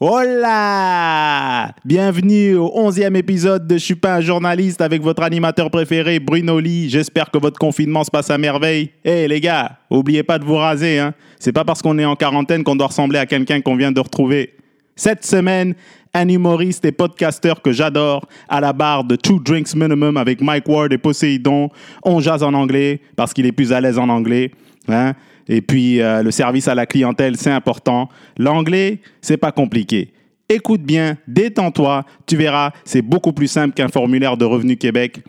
Hola Bienvenue au 11e épisode de Je suis pas un journaliste avec votre animateur préféré Bruno Lee. J'espère que votre confinement se passe à merveille. Eh les gars, oubliez pas de vous raser hein. C'est pas parce qu'on est en quarantaine qu'on doit ressembler à quelqu'un qu'on vient de retrouver. Cette semaine, un humoriste et podcasteur que j'adore à la barre de Two Drinks Minimum avec Mike Ward et Poseidon. On jase en anglais parce qu'il est plus à l'aise en anglais. Hein? Et puis, euh, le service à la clientèle, c'est important. L'anglais, c'est pas compliqué. Écoute bien, détends-toi, tu verras, c'est beaucoup plus simple qu'un formulaire de Revenu Québec.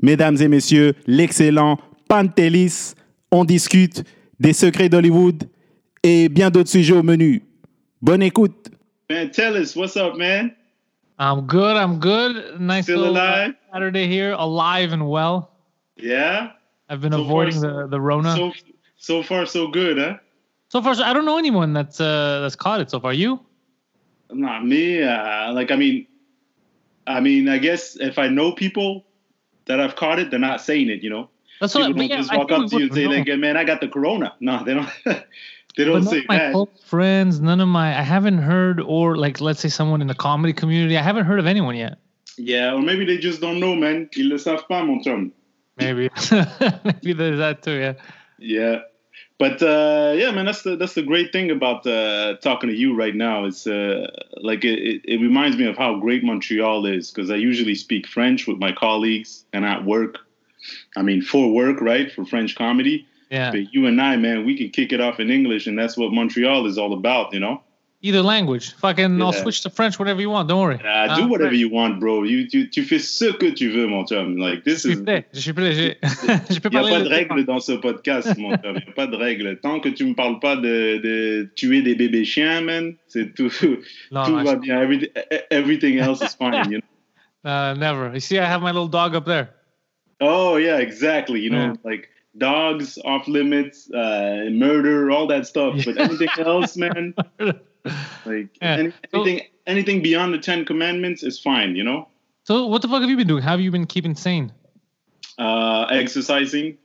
Mesdames et messieurs, l'excellent Pantelis, on discute des secrets d'Hollywood et bien d'autres sujets au menu. Bonne écoute. Man, tell us what's up, man? I'm good. I'm good. Nice Still little alive? Saturday here, alive and well. Yeah? I've been So avoiding far, the the Rona. So So, far so good, huh? So far, so I don't know anyone that's uh, that's caught it so far. You? Not me. Uh, like I mean, I mean, I guess if I know people that have caught it, they're not saying it. You know, That's people what. don't but yeah, just walk up to you and say, like, "Man, I got the corona." No, they don't. they don't none say of my friends, none of my, I haven't heard, or like, let's say someone in the comedy community, I haven't heard of anyone yet. Yeah, or maybe they just don't know, man. Ils le savent pas, mon chum. Maybe, maybe there's that too. Yeah. Yeah. But uh, yeah, man, that's the that's the great thing about uh, talking to you right now. It's uh, like it, it, it reminds me of how great Montreal is because I usually speak French with my colleagues and at work. I mean, for work, right? For French comedy. Yeah. But you and I, man, we can kick it off in English, and that's what Montreal is all about, you know. Either language. Fucking, I'll switch to French, whatever you want. Don't worry. Uh, do Uh, whatever you want, bro. You, tu, tu fais ce que tu veux, mon chum. Like this Je is. Je suis prêt. j'ai- Je peux Il n'y a pas de règles dans ce podcast, mon chum. Il n'y a pas de règles. Tant que tu me parles pas de, de tuer des bébés chiens, man, c'est tout, Non, tout va bien. Everything, everything else is fine, you know? Uh, never. You see, I have my little dog up there. Oh, yeah, exactly. You know, Yeah. like dogs off limits, uh, murder, all that stuff. But anything else, man, like Yeah. any, So- anything, anything beyond the Ten Commandments is fine, you know? So, what the fuck have you been doing? How have you been keeping sane? Uh, exercising,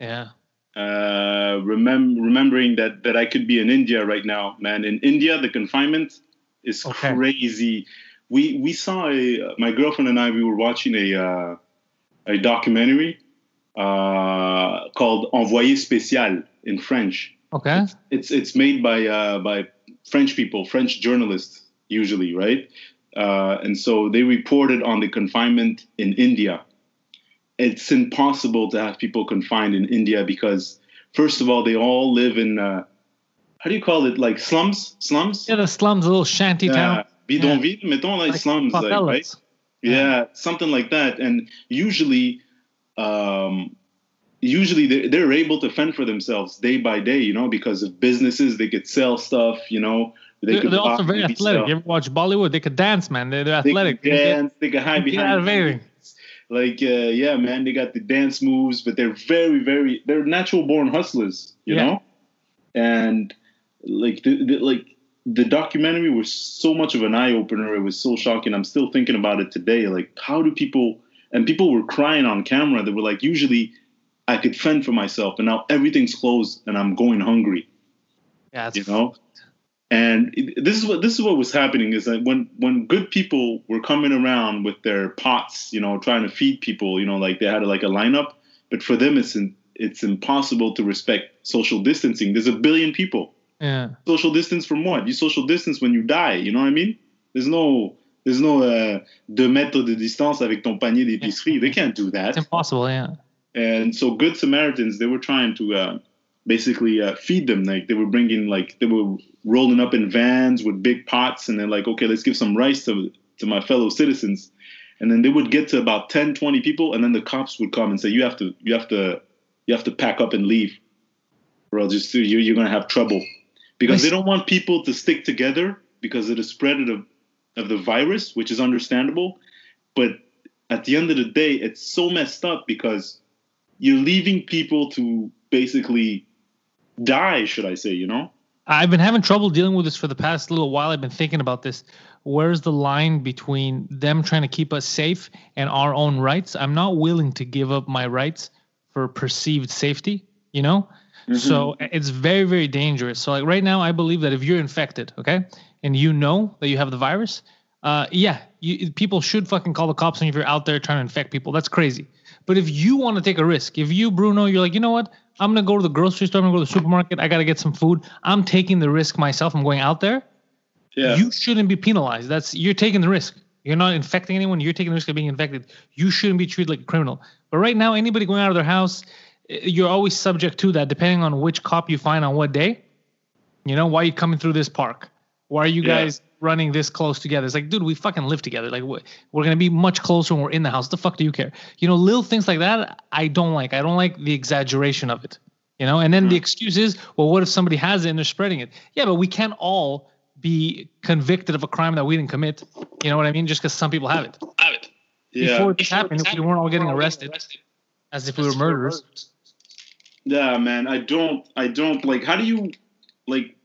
Yeah. uh, remem- remembering that that I could be in India right now, man. In India, the confinement is Okay. crazy. We we saw a my girlfriend and I we were watching a uh, a documentary uh, called Envoyé spécial in French. Okay. It's it's made by uh, by French people, French journalists usually, right? Uh, and so they reported on the confinement in India. It's impossible to have people confined in India because, first of all, they all live in uh, how do you call it? Like slums, slums. Yeah, the slums, a little shanty town. Uh, bidonville, mettons like, slums, like, right? favelas. Yeah, something like that. And usually, um, usually they're, they're able to fend for themselves day by day, you know, because of businesses. They could sell stuff, you know. They they're also very athletic. sell. You ever watch Bollywood? They could dance, man. They're, they're athletic. They get- dance. They could hide behind. anything. Like, uh, yeah, man, they got the dance moves, but they're very, very, they're natural born hustlers, you Yeah. know. And like, the, the, like the documentary was so much of an eye opener. It was so shocking. I'm still thinking about it today. Like, how do people? And people were crying on camera. They were like, usually, I could fend for myself, and now everything's closed, and I'm going hungry Yeah, you know? And it- this is what this is what was happening is that when when good people were coming around with their pots you know trying to feed people you know like they had like a lineup but for them it's in, it's impossible to respect social distancing. There's a billion people. Yeah. social distance from what? You social distance when you die you know what i mean? There's no there's no uh, deux mètres de distance avec ton panier d'épicerie. They can't do that. It's impossible. Yeah. And so good samaritans they were trying to uh, basically uh, feed them. Like they were bringing like they were rolling up in vans with big pots and they're like okay let's give some rice to, to my fellow citizens. And then they would get to about 10 20 people and then the cops would come and say you have to you have to you have to pack up and leave or else just you're, you're going to have trouble. Because they don't want people to stick together because of the spread of the, of the virus which is understandable. But at the end of the day it's so messed up because you're leaving people to basically die should i say you know I've been having trouble dealing with this for the past little while. I've been thinking about this. Where's the line between them trying to keep us safe and our own rights? I'm not willing to give up my rights for perceived safety, you know? So it's very, very dangerous. So like right now, I believe that if you're infected, okay, and you know that you have the virus, uh, yeah, you, people should fucking call the cops on you if you're out there trying to infect people. That's crazy. But if you want to take a risk, if you, Bruno, you're like, you know what? I'm gonna go to the grocery store. I'm gonna go to the supermarket. I gotta get some food. I'm taking the risk myself. I'm going out there. Yeah. You shouldn't be penalized. That's you're taking the risk. You're not infecting anyone. You're taking the risk of being infected. You shouldn't be treated like a criminal. But right now, anybody going out of their house, eh, you're always subject to that, depending on which cop you find on what day. You know, why are you coming through this park? Why are you Yeah. guys running this close together? It's like, dude, we fucking live together. Like, we're, we're gonna be much closer when we're in the house. The fuck do you care? You know, little things like that, I don't like. I don't like the exaggeration of it. You know, and then the hmm. excuse is, well, what if somebody has it and they're spreading it? Yeah, but we can't all be convicted of a crime that we didn't commit. You know what I mean? Just because some people have it. Have it. Yeah. Before this happened, if we weren't all getting arrested as if we were murderers. Yeah, man. I don't. I don't like. How do you like?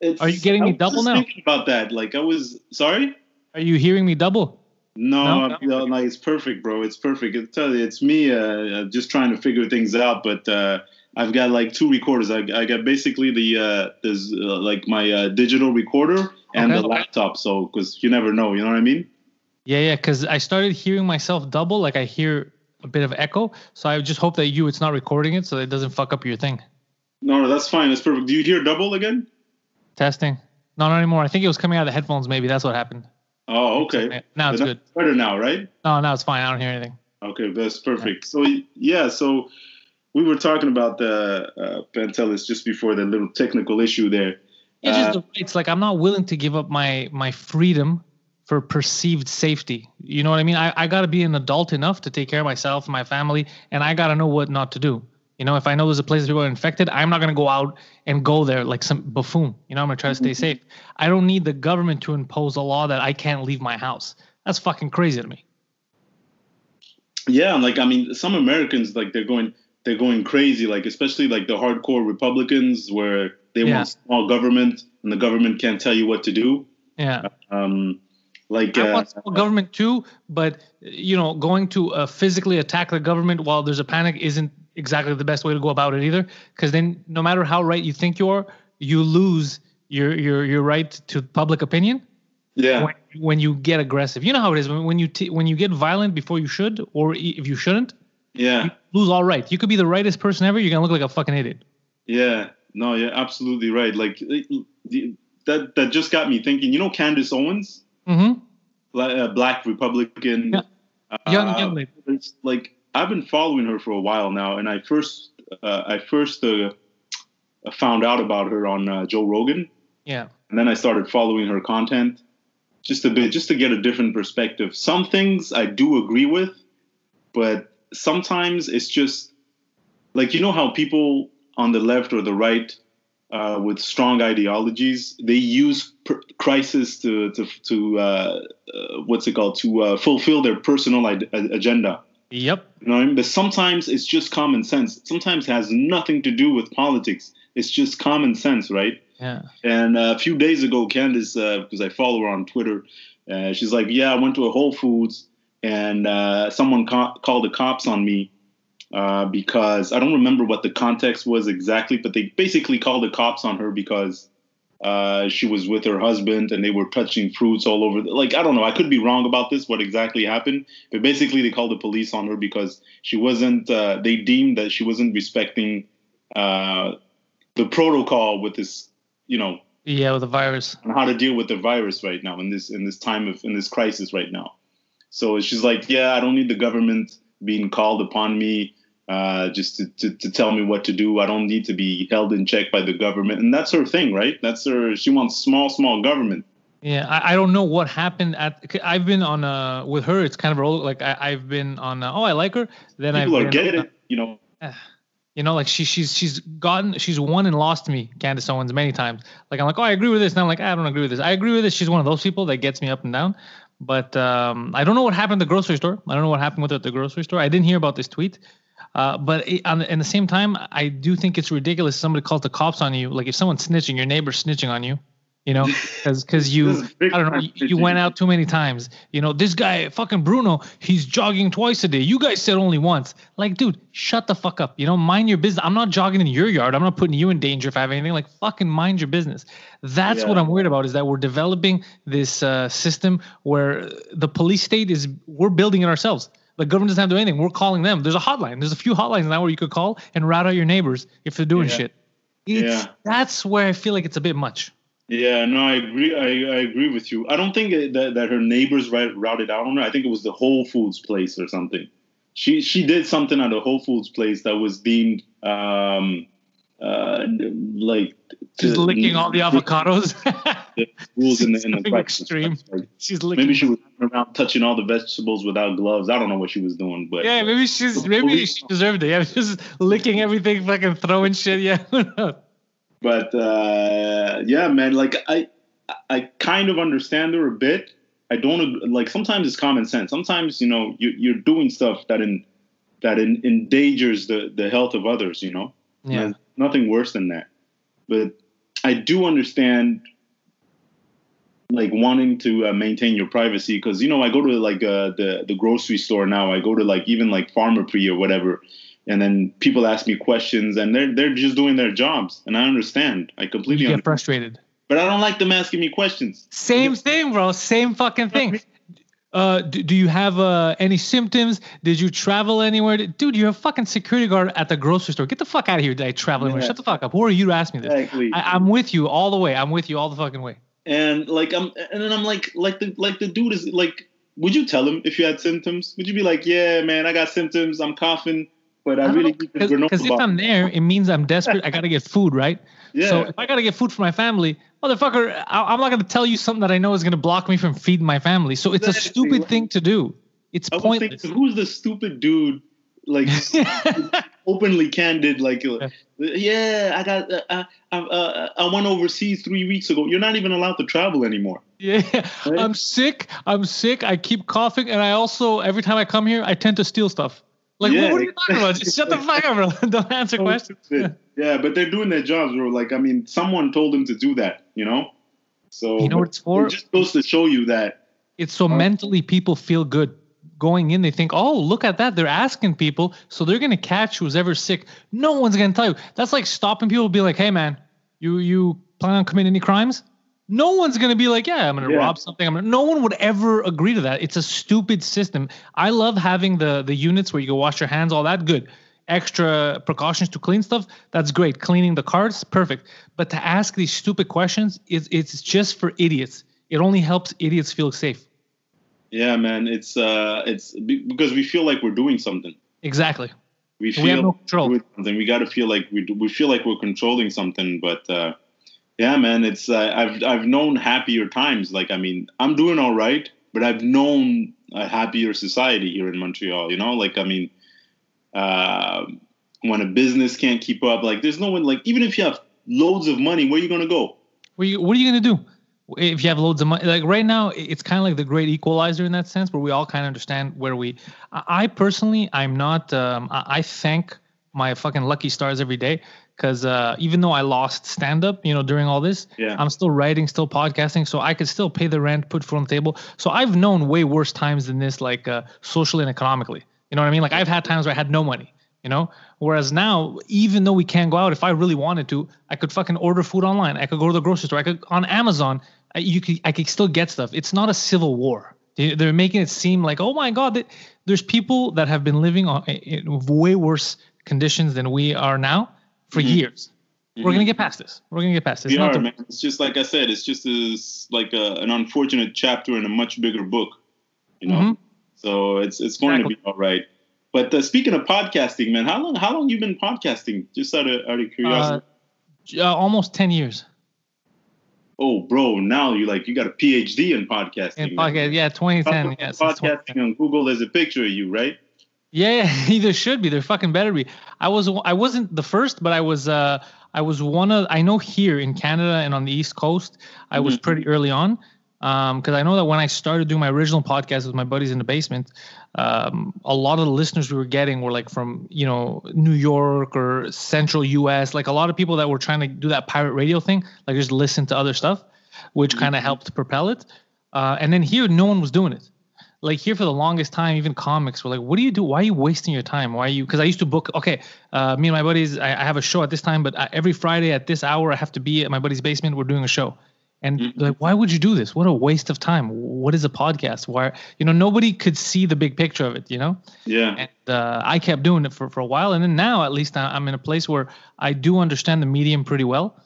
It's, Are you getting me double now? Thinking about that, like I was sorry. Are you hearing me double? No, No? No, like it's perfect, bro. It's perfect. It's, tell you, it's me, uh, uh, just trying to figure things out. But uh, I've got like two recorders. I, I got basically the uh, there's uh, like my uh, digital recorder and Okay. the laptop. So because you never know, you know what I mean? Yeah, yeah, because I started hearing myself double, like I hear a bit of echo. So I just hope that you, it's not recording it, so it doesn't fuck up your thing. No, no, that's fine. That's perfect. Do you hear double again? Testing. No, not anymore. I think it was coming out of the headphones. Maybe that's what happened. Oh, okay. Now it's good. Better now, right? No, now it's fine. I don't hear anything. Okay, that's perfect. So yeah, so we were talking about the uh, Pantelis just before the little technical issue there. It's Uh, just the rights. Like I'm not willing to give up my my freedom for perceived safety. You know what I mean? I, I got to be an adult enough to take care of myself and my family, and I got to know what not to do. You know, if I know there's a place that people are infected, I'm not going to go out and go there like some buffoon. You know, I'm going to try to stay safe. I don't need the government to impose a law that I can't leave my house. That's fucking crazy to me. Yeah, like I mean, some Americans like they're going they're going crazy, like especially like the hardcore Republicans where they Yeah. want small government and the government can't tell you what to do. Yeah. Um, like I uh, want small government too, but you know, going to uh, physically attack the government while there's a panic isn't exactly the best way to go about it either. Because then, no matter how right you think you are, you lose your your your right to public opinion yeah, when, when you get aggressive. You know how it is when, when you t- when you get violent before you should, or if you shouldn't, yeah, you lose all right. You could be the rightest person ever. You're gonna look like a fucking idiot. yeah. No, you're absolutely right. Like that that just got me thinking. You know, Candace Owens, Mm-hmm. Bla- uh, Black Republican. Yeah. Young uh, young lady. like I've been following her for a while now, and I first uh, I first uh, found out about her on uh, Joe Rogan, Yeah. and then I started following her content just a bit, just to get a different perspective. Some things I do agree with, but sometimes it's just like you know how people on the left or the right uh, with strong ideologies they use per- crisis to to to uh, uh, what's it called to uh, fulfill their personal ide- agenda. Yep. You know what I mean? But sometimes it's just common sense. Sometimes it has nothing to do with politics. It's just common sense, right? Yeah. And uh, a few days ago, Candace, uh, because I follow her on Twitter, uh, she's like, "Yeah, I went to a Whole Foods and uh, someone ca- called the cops on me uh, because I don't remember what the context was exactly, but they basically called the cops on her because uh, she was with her husband and they were touching fruits all over. The, like I don't know, I could be wrong about this, what exactly happened, but basically they called the police on her because she wasn't. Uh, they deemed that she wasn't respecting uh, the protocol with this, you know, Yeah, with the virus. And how to deal with the virus right now in this in this time of in this crisis right now. So she's like, yeah, I don't need the government being called upon me uh, just to, to, to tell me what to do. I don't need to be held in check by the government, and that's her thing, right? That's her. She wants small, small government. Yeah, I, I don't know what happened at. I've been on uh with her. It's kind of a. Like I, I've been on. Uh, oh, I like her. Then People I've are getting it, you know. You know, like she she's she's gotten she's won and lost me, Candace Owens, many times. Like I'm like, oh, I agree with this. And I'm like, I don't agree with this. I agree with this. She's one of those people that gets me up and down. But um, I don't know what happened at the grocery store. I don't know what happened with her at the grocery store. I didn't hear about this tweet. Uh, but it, on the, in the same time, I do think it's ridiculous. Somebody calls the cops on you. Like if someone's snitching, your neighbor's snitching on you. You know, because because you This is big I don't know you, you went out too many times. You know, this guy fucking Bruno, he's jogging twice a day. You guys said only once. Like, dude, shut the fuck up. You know, mind your business. I'm not jogging in your yard. I'm not putting you in danger if I have anything. Like, fucking mind your business. That's what I'm worried about. Is that we're developing this uh, system where the police state is we're building it ourselves. The government doesn't have to do anything. We're calling them. There's a hotline. There's a few hotlines now where you could call and route out your neighbors if they're doing Yeah. shit. It's, Yeah. That's where I feel like it's a bit much. Yeah, no, I agree. I, I agree with you. I don't think that, that her neighbors routed out on her. I think it was the Whole Foods place or something. She she did something at a Whole Foods place that was deemed um, uh, like She's licking all the avocados. the rules in the, in the extreme. She's licking. Maybe she was around touching all the vegetables without gloves. I don't know what she was doing, but Yeah, maybe she's maybe she deserved it. Yeah, just licking everything, fucking throwing shit. Yeah, but uh, yeah, man, like I, I kind of understand her a bit. I don't like. Sometimes it's common sense. Sometimes you know you, you're doing stuff that in that in, endangers the the health of others. You know, yeah. There's nothing worse than that. But I do understand like wanting to uh, maintain your privacy because you know I go to like uh, the the grocery store now. I go to like even like farmer Pharmaprix or whatever, and then people ask me questions, and they're they're just doing their jobs, and I understand. I You completely get understand. frustrated. But I don't like them asking me questions. Same thing, bro. Same fucking thing. Uh, do, do you have uh, any symptoms? Did you travel anywhere? Dude, you're a fucking security guard at the grocery store. Get the fuck out of here. Did I travel anywhere? Yeah. Shut the fuck up. Who are you to ask me this? Exactly. I, I'm with you all the way. I'm with you all the fucking way. and like I'm, and then I'm like, like the like the dude is like, would you tell him if you had symptoms? Would you be like, yeah, man, I got symptoms. I'm coughing, but I, really this granola Because if. I'm there, it means I'm desperate. I gotta get food, right? Yeah. So if I gotta get food for my family, motherfucker, I, I'm not gonna tell you something that I know is gonna block me from feeding my family. So it's a stupid thing to do. It's I pointless. thinking, who's the stupid dude, like openly candid, like, uh, yeah, I got, uh, I, I, uh, I went overseas three weeks ago. You're not even allowed to travel anymore. yeah, Right? I'm sick. I'm sick. I keep coughing, and I also every time I come here, I tend to steal stuff. Like, Yeah, what, what are you talking about? Just shut the fuck up, bro. Don't answer oh, questions. Yeah, but they're doing their jobs, bro. Like, I mean, someone told them to do that, you know. So You know what it's for? It just goes to show you that. It's so uh, mentally people feel good. Going in, they think, oh, look at that. They're asking people, so they're gonna catch who's ever sick. No one's gonna tell you. That's like stopping people, be like, hey man, you you plan on committing any crimes? No one's gonna be like, yeah, I'm gonna Yeah. rob something. I'm gonna, no one would ever agree to that. It's a stupid system. I love having the the units where you go wash your hands, all that good. Extra precautions to clean stuff, that's great. Cleaning the carts, perfect. But to ask these stupid questions, it's it's just for idiots. It only helps idiots feel safe. Yeah, man. It's uh, it's because we feel like we're doing something. Exactly. We feel We have no control. something. We got to feel like we do, we feel like we're controlling something. But uh, yeah, man. It's uh, I've I've known happier times. Like I mean, I'm doing all right, but I've known a happier society here in Montreal. You know, like I mean, uh, when a business can't keep up, like there's no one. Like even if you have loads of money, where are you gonna go? What are you, what are you gonna do if you have loads of money? Like right now, it's kind of like the great equalizer in that sense, where we all kind of understand where we. I personally, I'm not. Um, I thank my fucking lucky stars every day because uh, even though I lost stand up, you know, during all this, Yeah. I'm still writing, still podcasting, so I could still pay the rent, put food on the table. So I've known way worse times than this, like uh, socially and economically. You know what I mean? Like I've had times where I had no money. You know, whereas now, even though we can't go out, if I really wanted to, I could fucking order food online. I could go to the grocery store. I could on Amazon. I- You could, I could still get stuff. It's not a civil war. They- They're making it seem like, oh my god, that there's people that have been living on in way worse conditions than we are now for Mhm. years. We're gonna get past this. We're gonna get past this. We It's are, man. It's just like I said. It's just as like a, an unfortunate chapter in a much bigger book, you know. Mhm. So it's it's going Exactly. to be all right. But uh, speaking of podcasting, man, how long how long you been podcasting? Just out of out of curiosity. uh, almost ten years oh, bro, now you like you got a PhD in podcasting. in podcast. Yeah, 2010. Podcast- Yes, it's 2010. podcasting on Google. There's a picture of you, right? Yeah, either should be. There fucking better be. I was I wasn't the first, but I was uh I was one of I know here in Canada and on the East Coast, I was Mhm. pretty early on. Um, because I know that when I started doing my original podcast with my buddies in the basement, um, a lot of the listeners we were getting were like from you know New York or Central U.S. Like a lot of people that were trying to do that pirate radio thing, like just listen to other stuff. which kind of helped propel it. Uh, and then here, no one was doing it. Like here for the longest time, even comics were like, "What do you do? Why are you wasting your time? Why are you?" Because I used to book. Okay, uh, me and my buddies, I, I have a show at this time, but I, every Friday at this hour, I have to be at my buddy's basement. We're doing a show, and Mhm. like, why would you do this? What a waste of time. What is a podcast? Why, you know, nobody could see the big picture of it. You know Yeah. and uh, I kept doing it for, for a while. And then now, at least, I'm in a place where I do understand the medium pretty well.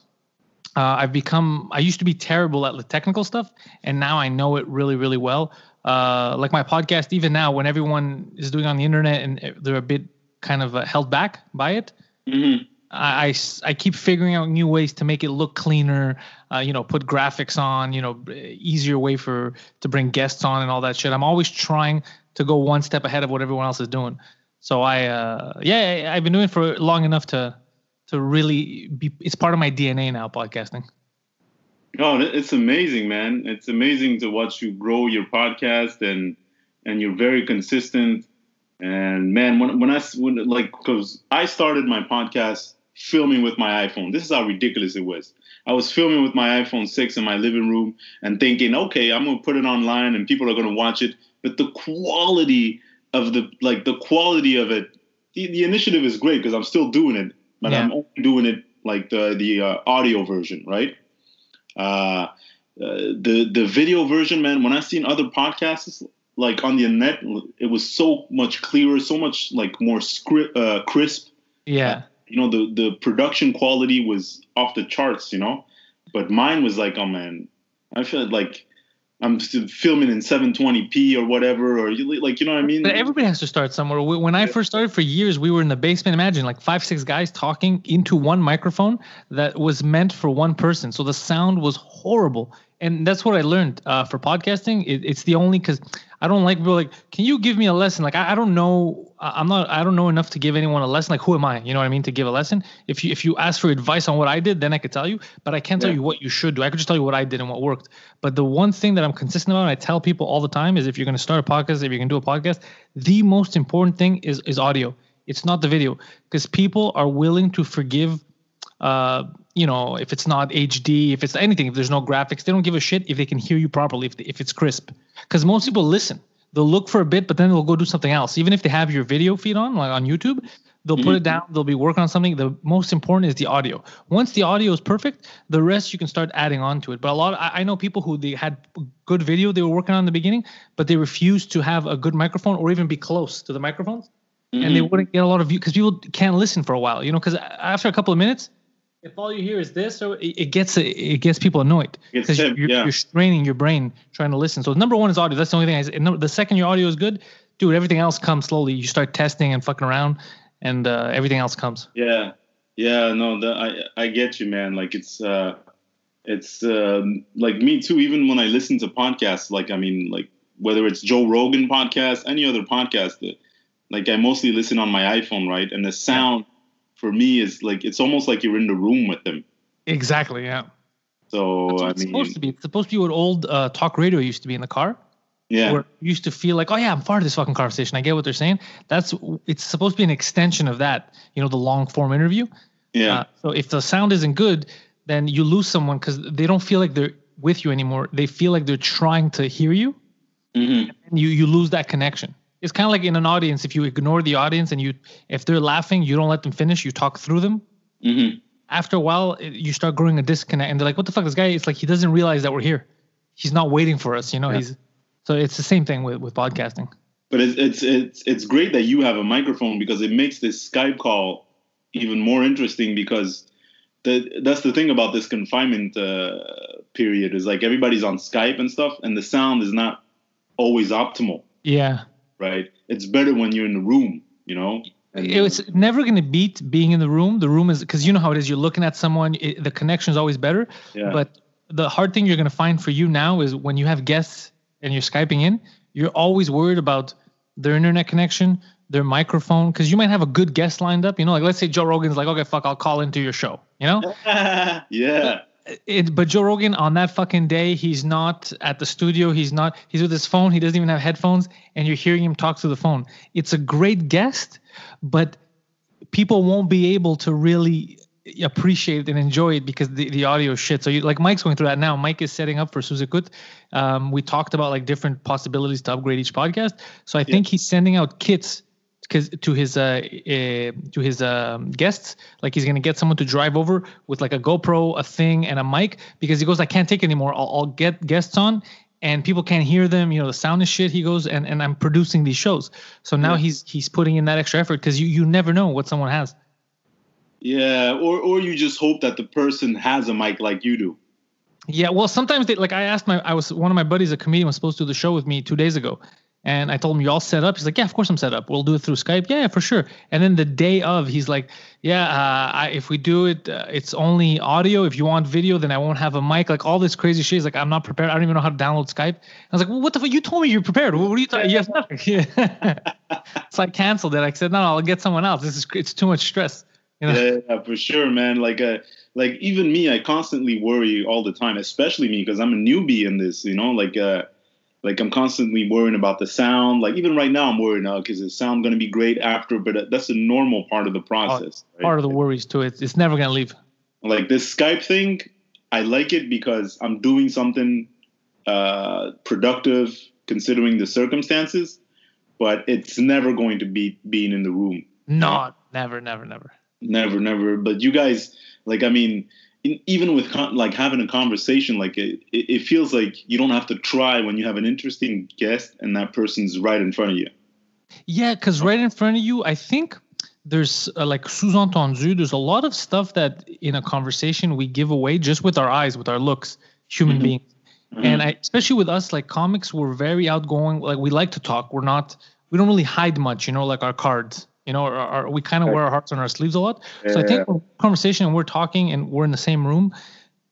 Uh, I've become, I used to be terrible at the technical stuff, and now I know it really, really well. Uh, like my podcast, even now, when everyone is doing on the internet and they're a bit kind of uh, held back by it, hmm I, I I keep figuring out new ways to make it look cleaner. Uh, you know, put graphics on. You know, easier way for to bring guests on and all that shit. I'm always trying to go one step ahead of what everyone else is doing. So I, uh, yeah, I- I've been doing it for long enough to to really be. It's part of my DNA now, podcasting. Oh, it's amazing, man. It's amazing to watch you grow your podcast and and you're very consistent. And man, when when I when, like because I started my podcast filming with my iPhone. This is how ridiculous it was. I was filming with my iPhone 6 in my living room and thinking, okay, I'm gonna put it online and people are gonna watch it. But the quality of the like the quality of it, the, the initiative is great because I'm still doing it, but Yeah. I'm only doing it like the the uh, audio version, right? Uh, uh, the the video version, man. When I seen other podcasts like on the net, it was so much clearer, so much like more script, uh, crisp. Yeah, You know, the the production quality was off the charts. You know, but mine was like, oh man, I feel like I'm still filming in 720p or whatever, or you- like you know what I mean. but everybody has to start somewhere. Wh- When I first started, for years we were in the basement. Imagine like five, six guys talking into one microphone that was meant for one person. So the sound was horrible. And that's what I learned uh, for podcasting. It, it's the only because I don't like people like, can you give me a lesson? Like I, I don't know, I'm not, I don't know enough to give anyone a lesson. Like who am I? You know what I mean? To give a lesson. If you if you ask for advice on what I did, then I could tell you. But I can't tell you what you should do. I could just tell you what I did and what worked. But the one thing that I'm consistent about, and I tell people all the time, is if you're going to start a podcast, if you're going to do a podcast, the most important thing is is audio. It's not the video because people are willing to forgive uh, you know, if it's not HD, if it's anything, if there's no graphics, they don't give a shit if they can hear you properly, if, if it's crisp. Because most people listen, they'll look for a bit, but then they'll go do something else. Even if they have your video feed on, like on YouTube, they'll put Mhm. it down, they'll be working on something. The most important is the audio. Once the audio is perfect, the rest you can start adding on to it. But a lot, I, I know people who they had good video they were working on in the beginning, but they refused to have a good microphone or even be close to the microphones and they Mhm. wouldn't get a lot of view because people can't listen for a while, you know. Because after a couple of minutes, if all you hear is this, so it, it gets it gets people annoyed because you're, yeah. you're straining your brain trying to listen. So number one is audio. That's the only thing I say. Number, the second your audio is good, dude, everything else comes slowly. You start testing and fucking around, and uh, everything else comes. Yeah, yeah, no, the, I I get you, man. Like it's uh, it's um, like me too. Even when I listen to podcasts, like I mean, like whether it's Joe Rogan podcast, any other podcast, that, like I mostly listen on my iPhone, right? And the sound for me is like it's almost like you're in the room with them. Exactly. Yeah. So That's what I it's mean, supposed to be. It's supposed to be what old uh, talk radio used to be in the car. yeah, where you used to feel like, oh yeah, I'm part of this fucking conversation. I get what they're saying. That's it's supposed to be an extension of that. You know, the long form interview. yeah, Uh, so if the sound isn't good, then you lose someone because they don't feel like they're with you anymore. They feel like they're trying to hear you, hmm and you you lose that connection. It's kind of like in an audience. If you ignore the audience and you, if they're laughing, you don't let them finish. You talk through them. hmm After a while, it, you start growing a disconnect, and they're like, "What the fuck, this guy?" It's like he doesn't realize that we're here. He's not waiting for us. You know, Yeah. he's. So it's the same thing with with podcasting. But it's it's it's it's great that you have a microphone because it makes this Skype call even more interesting because the that's the thing about this confinement uh, period is like everybody's on Skype and stuff and the sound is not always optimal, Yeah. Right? It's better when you're in the room, you know. And- It was never going to beat being in the room. The room is because you know how it is. You're looking at someone. It, the connection is always better. yeah. But the hard thing you're going to find for you now is when you have guests and you're skyping in, you're always worried about their internet connection, their microphone, because you might have a good guest lined up. You know, like let's say Joe Rogan's like, okay, fuck, I'll call into your show. You know, yeah, it, but Joe Rogan on that fucking day, he's not at the studio. He's not. He's with his phone. He doesn't even have headphones, and you're hearing him talk through the phone. It's a great guest, but people won't be able to really appreciate it and enjoy it because the, the audio shit. So you like Mike's going through that now. Mike is setting up for Sous Écoute. Um, we talked about like different possibilities to upgrade each podcast. So I think he's sending out kits because to his uh, uh to his um, guests like he's gonna get someone to drive over with like a GoPro, a thing, and a mic because he goes I can't take anymore. I'll, I'll get guests on and people can't hear them. You know the sound is shit. He goes and and I'm producing these shows. So now Yeah. he's he's putting in that extra effort because you you never know what someone has. Yeah, or or you just hope that the person has a mic like you do. Yeah, well, sometimes they like I asked my I was one of my buddies, a comedian, was supposed to do the show with me two days ago, and I told him you all set up. He's like, yeah, of course I'm set up. We'll do it through Skype. Yeah, yeah, for sure. And then the day of, he's like, yeah, uh, I, if we do it, uh, it's only audio. If you want video, then I won't have a mic. Like all this crazy shit. He's like, I'm not prepared. I don't even know how to download Skype. I was like, well, what the fuck? You told me you're prepared. What, what are you talking? You have nothing. so I canceled it. I said, no, no, I'll get someone else. This is it's too much stress. You know? Yeah, yeah, for sure, man. Like, uh, like even me, I constantly worry all the time, especially me because I'm a newbie in this. You know, like, uh, like I'm constantly worrying about the sound. Like even right now, I'm worried now because the sound going to be great after, but uh, that's a normal part of the process. right? Part of the worries to it. It's never gonna leave. like this Skype thing, I like it because I'm doing something uh, productive considering the circumstances, but it's never going to be being in the room. No, never, never, never. Never, never. But you guys, like, I mean, in, even with con- like having a conversation, like it, it, feels like you don't have to try when you have an interesting guest and that person's right in front of you. Yeah, because right in front of you, I think there's uh, like sous-entendu. There's a lot of stuff that in a conversation we give away just with our eyes, with our looks, human Mhm. beings. And I, especially with us, like comics, we're very outgoing. Like we like to talk. We're not. We don't really hide much. You know, like our cards. You know, or, or we kind of wear our hearts on our sleeves a lot. So I think conversation and we're talking and we're in the same room,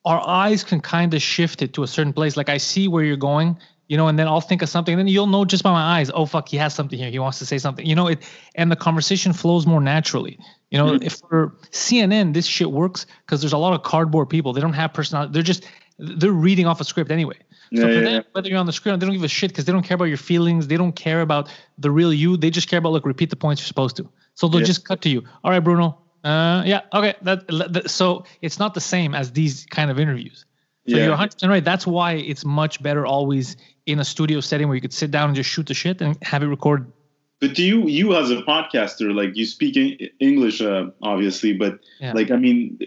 our eyes can kind of shift it to a certain place. Like I see where you're going, you know, and then I'll think of something, and then you'll know just by my eyes. Oh fuck, he has something here. He wants to say something. You know it, and the conversation flows more naturally. You know, Mhm. if for CNN, this shit works because there's a lot of cardboard people. They don't have personality. They're just they're reading off a script anyway. So Yeah, for them, whether you're on the screen, they don't give a shit because they don't care about your feelings. They don't care about the real you. They just care about like repeat the points you're supposed to. So they'll just cut to you. All right, Bruno. Uh, yeah, okay. That, that so it's not the same as these kind of interviews. So Yeah. you're 100 percent right. That's why it's much better always in a studio setting where you could sit down and just shoot the shit and have it recorded. But do you, you as a podcaster, like you speak English, uh, obviously, but Yeah. like, I mean,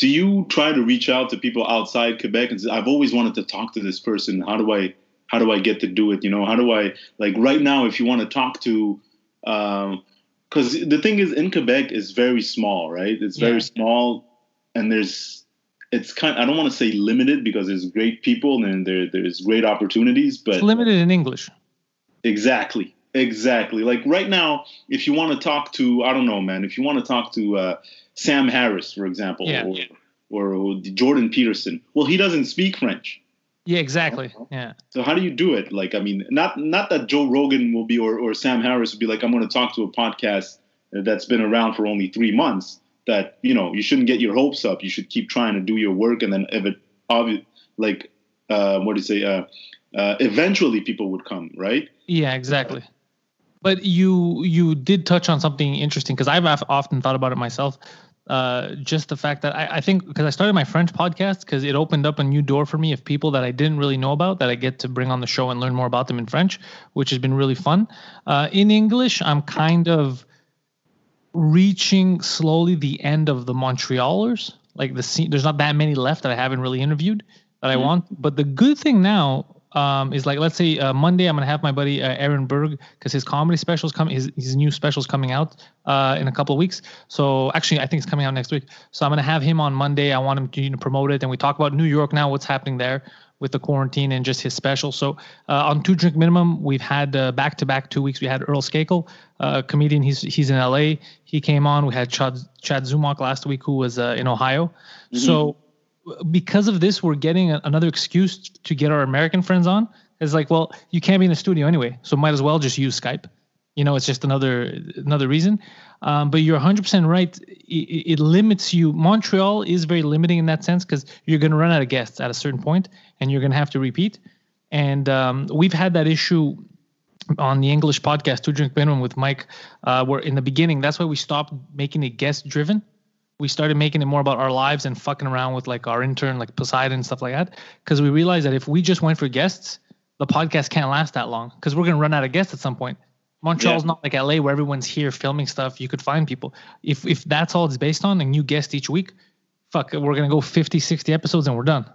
do you try to reach out to people outside Quebec and say, I've always wanted to talk to this person. How do I, how do I get to do it? You know, how do I, like right now, if you want to talk to, um, cause the thing is in Quebec is very small, right? It's very Yeah. small and there's, it's kind, I don't want to say limited because there's great people and there, there's great opportunities, but It's limited in English. Exactly. Exactly. Like right now, if you want to talk to, I don't know, man, if you want to talk to uh, Sam Harris, for example, Yeah. or, or Jordan Peterson, well, he doesn't speak French. Yeah, exactly. Yeah. So how do you do it? Like, I mean, not not that Joe Rogan will be or, or Sam Harris will be like, I'm going to talk to a podcast that's been around for only three months. That you know, you shouldn't get your hopes up. You should keep trying to do your work, and then if it, obvi- like, uh, what do you say? Uh, uh, eventually, people would come, right? Yeah, exactly. But you you did touch on something interesting because I've often thought about it myself. Uh, just the fact that I, I think because I started my French podcast because it opened up a new door for me of people that I didn't really know about that I get to bring on the show and learn more about them in French, which has been really fun. Uh, in English, I'm kind of reaching slowly the end of the Montrealers. Like the scene, there's not that many left that I haven't really interviewed that I Mhm. want. But the good thing now um, is like, let's say uh, Monday, I'm gonna have my buddy uh, Aaron Berg because his comedy specials coming, his his new specials coming out uh, in a couple of weeks. So actually, I think it's coming out next week. So I'm gonna have him on Monday. I want him to you know, promote it, and we talk about New York now, what's happening there with the quarantine and just his special. So uh, on two drink minimum, we've had back to back two weeks. We had Earl Skakel, uh, comedian. He's he's in LA. He came on. We had Chad Chad Zumock last week, who was uh, in Ohio. So because of this, we're getting a, another excuse to get our American friends on. It's like, well, you can't be in the studio anyway, so might as well just use Skype. You know, it's just another another reason. Um, but you're 100% right. It, it limits you. Montreal is very limiting in that sense because you're going to run out of guests at a certain point, and you're going to have to repeat. And um, we've had that issue on the English podcast, Two Drink Minimum with Mike, uh, where in the beginning, that's why we stopped making it guest driven. We started making it more about our lives and fucking around with like our intern, like Poseidon and stuff like that. Because we realized that if we just went for guests, the podcast can't last that long because we're going to run out of guests at some point. Montreal's Yeah. not like LA where everyone's here filming stuff. You could find people. If if that's all it's based on, a new guest each week, fuck, we're going to go 50, 60 episodes and we're done.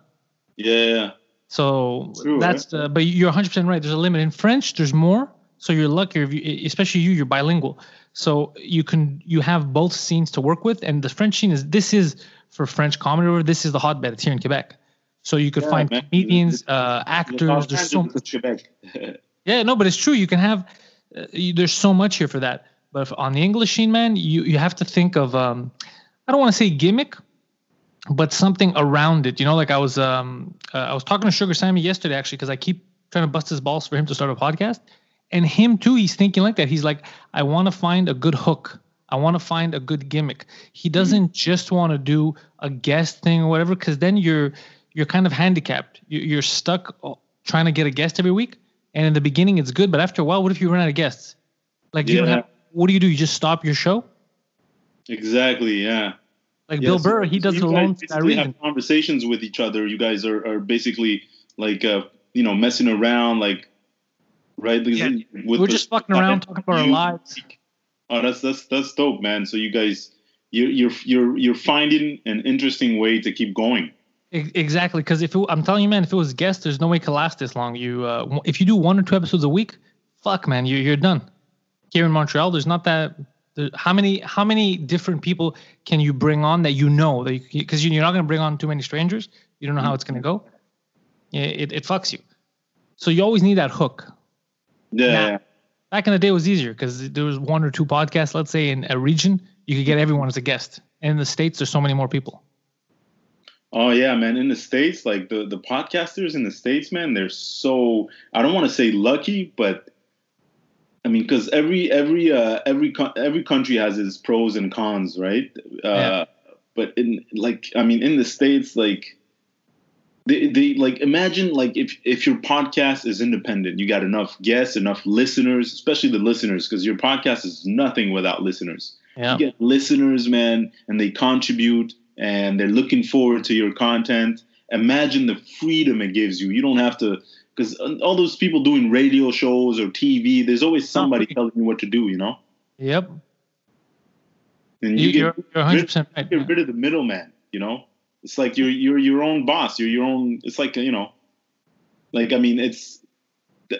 Yeah. So True, that's the, but you're 100% right. There's a limit in French. There's more. So you're luckier, if you, especially you. You're bilingual, so you can you have both scenes to work with. And the French scene is this is for French comedy. Or this is the hotbed. It's here in Quebec, so you could Yeah, find man. comedians, uh, actors. There's so Quebec. yeah, no, but it's true. You can have uh, you, there's so much here for that. But if, on the English scene, man, you you have to think of um, I don't want to say gimmick, but something around it. You know, like I was um uh, I was talking to Sugar Sammy yesterday actually because I keep trying to bust his balls for him to start a podcast, and him too. He's thinking like that. He's like, I want to find a good hook. I want to find a good gimmick. He doesn't just want to do a guest thing or whatever, because then you're you're kind of handicapped. You- You're stuck uh, trying to get a guest every week. And in the beginning, it's good, but after a while, what if you run out of guests? Like you don't Yeah. have. What do you do? You just stop your show? Exactly. Yeah. Like Yeah, Bill Burr, he does you it alone for that reason. Have conversations with each other. You guys are, are basically like uh, you know messing around, like right? Because Yeah, with We're the- just fucking around talking about our lives. Oh, that's that's that's dope, man. So you guys, you you're you're you're finding an interesting way to keep going. Exactly, because if it, I'm telling you, man, if it was guests, there's no way it could last this long. You, uh, if you do one or two episodes a week, fuck, man, you, you're done. Here in Montreal, there's not that. There, how many how many different people can you bring on that you know that because you, are not going to bring on too many strangers. You don't know how it's going to go. Yeah, it it fucks you. So you always need that hook. Yeah. Nah. Back in the day, it was easier because there was one or two podcasts. Let's say in a region, you could get everyone as a guest. And in the states, there's so many more people. Oh yeah, man. In the states, like the the podcasters in the states, man, they're so I don't want to say lucky, but I mean, because every every uh, every every country has its pros and cons, right? Uh, Yeah. But in like, I mean, in the states, like they, they like imagine like if if your podcast is independent, you got enough guests, enough listeners, especially the listeners, because your podcast is nothing without listeners Yeah. you get listeners, man, and they contribute and they're looking forward to your content. Imagine the freedom it gives you. You don't have to, because uh, all those people doing radio shows or TV, there's always somebody telling you what to do, you know? Yep. And You, you, you're, get, you're 100% right. get rid of the middleman, you know? It's like you're, you're your own boss. You're your own, it's like, you know, like, I mean, it's,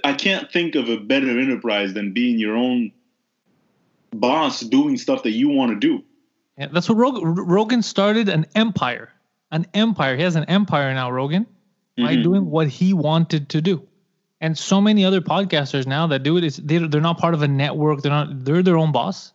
I can't think of a better enterprise than being your own boss doing stuff that you want to do. Yeah, that's what Rogan, Rogan started an empire. An empire. He has an empire now, Rogan, by Mhm. doing what he wanted to do. And so many other podcasters now that do it is they, they're not part of a network. They're not. They're their own boss.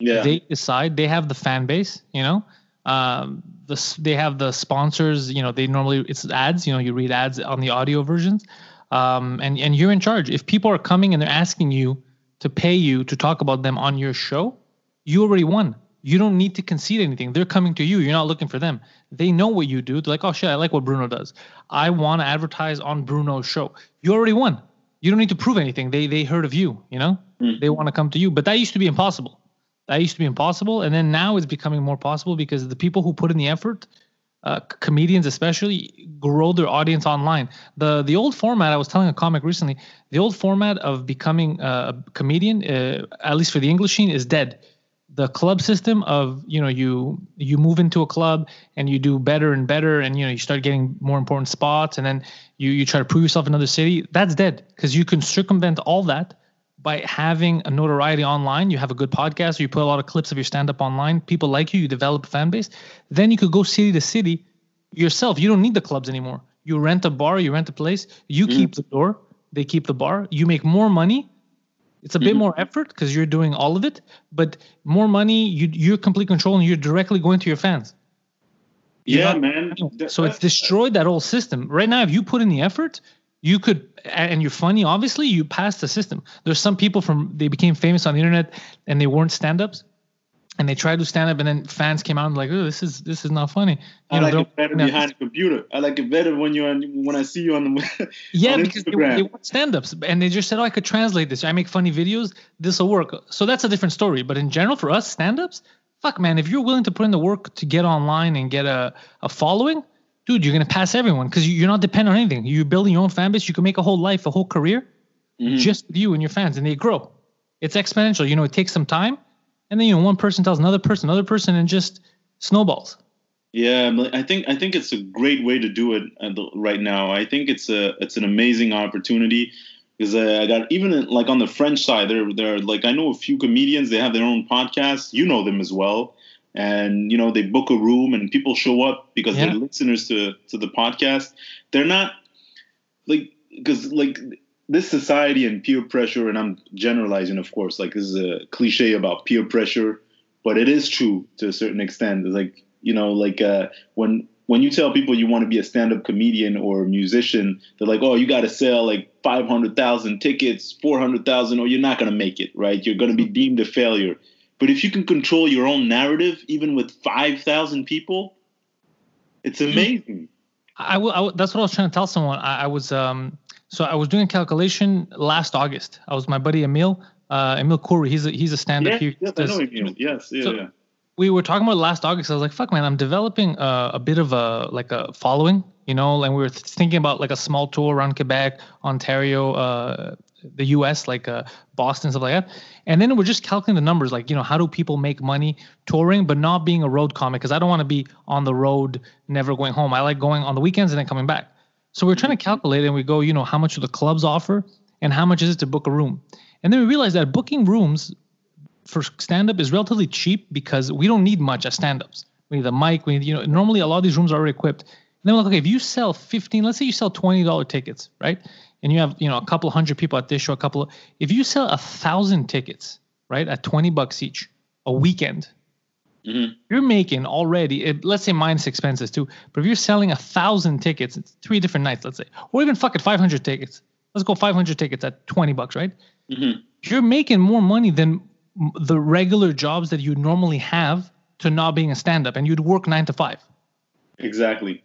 Yeah. They decide. They have the fan base. You know, um, the they have the sponsors. You know, they normally it's ads. You know, you read ads on the audio versions, um, and and you're in charge. If people are coming and they're asking you to pay you to talk about them on your show, you already won. You don't need to concede anything. They're coming to you. You're not looking for them. They know what you do. They're like, oh shit, I like what Bruno does. I want to advertise on Bruno's show. You already won. You don't need to prove anything. They they heard of you. You know, Mhm. they want to come to you. But that used to be impossible. That used to be impossible, and then now it's becoming more possible because the people who put in the effort, uh, comedians especially, grow their audience online. The the old format. I was telling a comic recently. The old format of becoming a comedian, uh, at least for the English scene, is dead. The club system of you know you you move into a club and you do better and better and you know you start getting more important spots and then you you try to prove yourself in another city. That's dead because you can circumvent all that by having a notoriety online, you have a good podcast, or you put a lot of clips of your stand up online, people like you, you develop a fan base, then you could go city to city yourself. You don't need the clubs anymore. You rent a bar, you rent a place, you keep the door, they keep the bar, you make more money. It's a bit Mhm. more effort because you're doing all of it, but more money, you, you're complete control and you're directly going to your fans. You're Yeah, not- man. So it's destroyed that whole system. Right now, if you put in the effort, you could, and you're funny, obviously, you passed the system. There's some people from, they became famous on the internet and they weren't stand ups. and they tried to stand up, and then fans came out and like, oh, this is this is not funny. I You like it better behind a computer. I like it better when you're on, when I see you on the Yeah, on because they, Instagram. they want stand-ups, and they just said, "Oh, I could translate this. I make funny videos. This will work." So that's a different story. But in general, for us stand-ups, fuck, man, if you're willing to put in the work to get online and get a a following, dude, you're gonna pass everyone because you're not dependent on anything. You're building your own fan base. You can make a whole life, a whole career, Mhm. just with you and your fans, and they grow. It's exponential. You know, it takes some time, and then you know, one person tells another person, another person, and just snowballs. Yeah, I think I think it's a great way to do it right now. I think it's a it's an amazing opportunity because I got even like on the French side, they're they're like I know a few comedians. They have their own podcasts. You know them as well, and you know they book a room and people show up because Yeah. they're listeners to to the podcast. They're not like because like this society and peer pressure, and I'm generalizing, of course. Like this is a cliche about peer pressure, but it is true to a certain extent. It's like you know, like uh, when when you tell people you want to be a stand-up comedian or a musician, they're like, "Oh, you got to sell like five hundred thousand tickets, four hundred thousand, or you're not gonna make it. Right? You're gonna be deemed a failure." But if you can control your own narrative, even with five thousand people, it's amazing. I will. I will- that's what I was trying to tell someone. I, I was um. So I was doing a calculation last August. I was my buddy Emil. Uh, Emil Khoury. He's a he's a stand-up. Yeah, He yes, I does- know him. Yes, yeah, So- yeah. we were talking about last August. I was like, "Fuck, man, I'm developing a, a bit of a like a following, you know." And we were th- thinking about like a small tour around Quebec, Ontario, uh, the U.S., like uh, Boston, stuff like that. And then we're just calculating the numbers, like you know, how do people make money touring, but not being a road comic? Because I don't want to be on the road, never going home. I like going on the weekends and then coming back. So we're trying to calculate, and we go, you know, how much do the clubs offer, and how much is it to book a room? And then we realized that booking rooms for stand up is relatively cheap because we don't need much as stand ups. We need the mic. We need, you know, normally a lot of these rooms are already equipped. And then we're like, okay, if you sell 15, let's say you sell $20 tickets, right? And you have, you know, a couple hundred people at this show, a couple of, if you sell a thousand tickets, right, at 20 bucks each a weekend, Mhm. you're making already, it, let's say minus expenses too, but if you're selling a thousand tickets, it's three different nights, let's say, or even fuck it, 500 tickets. Let's go 500 tickets at 20 bucks, right? Mhm. you're making more money than the regular jobs that you normally have to not being a stand-up and you'd work nine to five Exactly.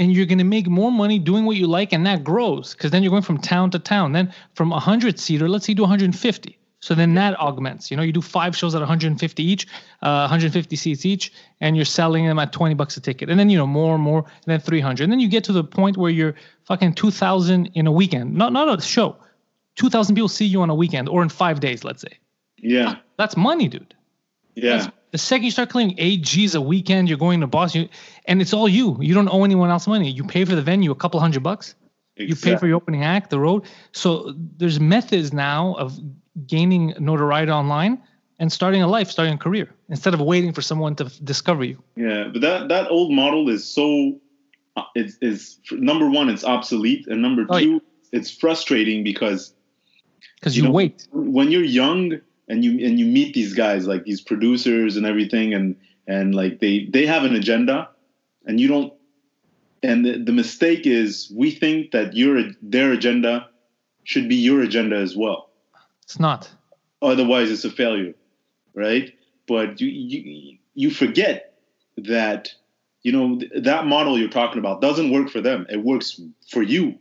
And you're going to make more money doing what you like and that grows because then you're going from town to town. Then from a 100 seater let's say you do 150 so then that augments you know you do five shows at 150 each uh, 150 seats each and you're selling them at 20 bucks a ticket. And then you know more and more and then 300 and then you get to the point where you're fucking 2000 in a weekend. Not not a show. 2000 people see you on a weekend or in five days let's say. Yeah. that's money, dude. Yeah. The second you start claiming eight G's a weekend, you're going to Boston, and it's all you. You don't owe anyone else money. You pay for the venue a couple hundred bucks. You pay for your opening act, the road. So there's methods now of gaining notoriety online and starting a life, starting a career, instead of waiting for someone to discover you. Yeah, but that that old model is so uh, it's is number one, it's obsolete, and number Oh, two, it's frustrating because Because You you, know, wait. when you're young and you and you meet these guys like these producers and everything, and and like they they have an agenda, and you don't. And the, the mistake is we think that your their agenda should be your agenda as well. It's not. otherwise it's a failure right but you you you forget that you know th- that model you're talking about doesn't work for them it works for you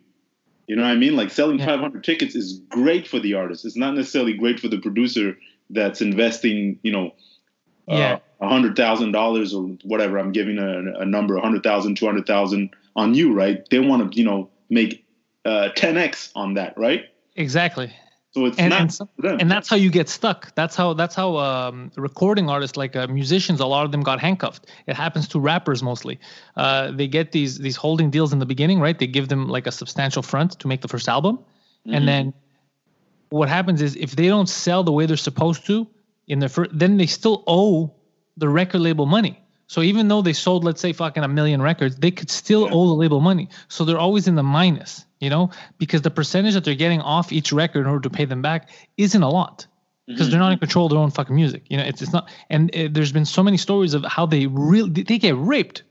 you know what i mean like selling Yeah. 500 tickets is great for the artist it's not necessarily great for the producer that's investing you know Yeah. a hundred thousand dollars or whatever i'm giving a, a number a hundred thousand two hundred thousand on you right they want to you know make uh, 10x on that right Exactly. So it's And- not and some- them. and that's how you get stuck. That's how that's how um, recording artists like uh, musicians a lot of them got handcuffed. It happens to rappers mostly. Uh, they get these these holding deals in the beginning right? They give them like a substantial front to make the first album. Mhm. and then what happens is if they don't sell the way they're supposed to in their first then they still owe the record label money. So even though they sold let's say fucking a million records they could still Yeah. owe the label money. So they're always in the minus you know because the percentage that they're getting off each record in order to pay them back isn't a lot because they're not in control of their own fucking music. You know, it's it's not. And uh, there's been so many stories of how they really they get raped.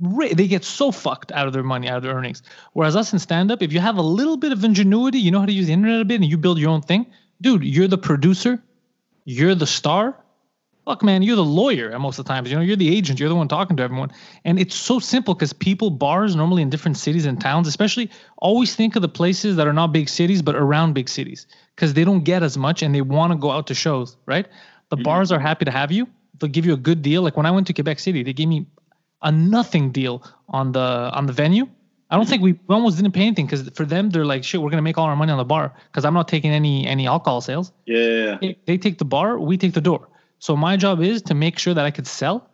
Ra- They get so fucked out of their money, out of their earnings. Whereas us in stand up, if you have a little bit of ingenuity, you know how to use the internet a bit, and you build your own thing, dude, you're the producer, you're the star, fuck, man, you're the lawyer most of the times. You know, you're the agent. You're the one talking to everyone. And it's so simple because people, bars normally in different cities and towns, especially, always think of the places that are not big cities but around big cities because they don't get as much and they want to go out to shows, right? The Mhm. bars are happy to have you. They'll give you a good deal. Like when I went to Quebec City, they gave me a nothing deal on the on the venue. I don't think we, we almost didn't pay anything because for them they're like shit. We're gonna make all our money on the bar because I'm not taking any any alcohol sales. Yeah, yeah, yeah. They- They take the bar, we take the door. So my job is to make sure that I could sell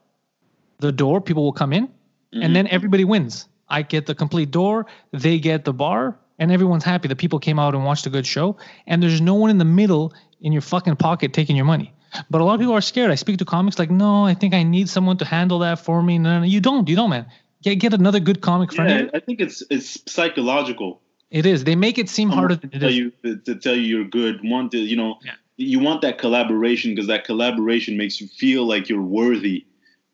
the door. People will come in, and then mm-hmm. everybody wins. I get the complete door, they get the bar, and everyone's happy. The people came out and watched a good show, and there's no one in the middle in your fucking pocket taking your money. But a lot of people are scared. I speak to comics like, no, I think I need someone to handle that for me. No, no, no. you don't. You don't, man. Get get another good comic friend. Yeah, I think it's it's psychological. It is. They make it seem harder to than it tell is. you to, to tell you you're good. Want to you know Yeah. You want that collaboration because that collaboration makes you feel like you're worthy,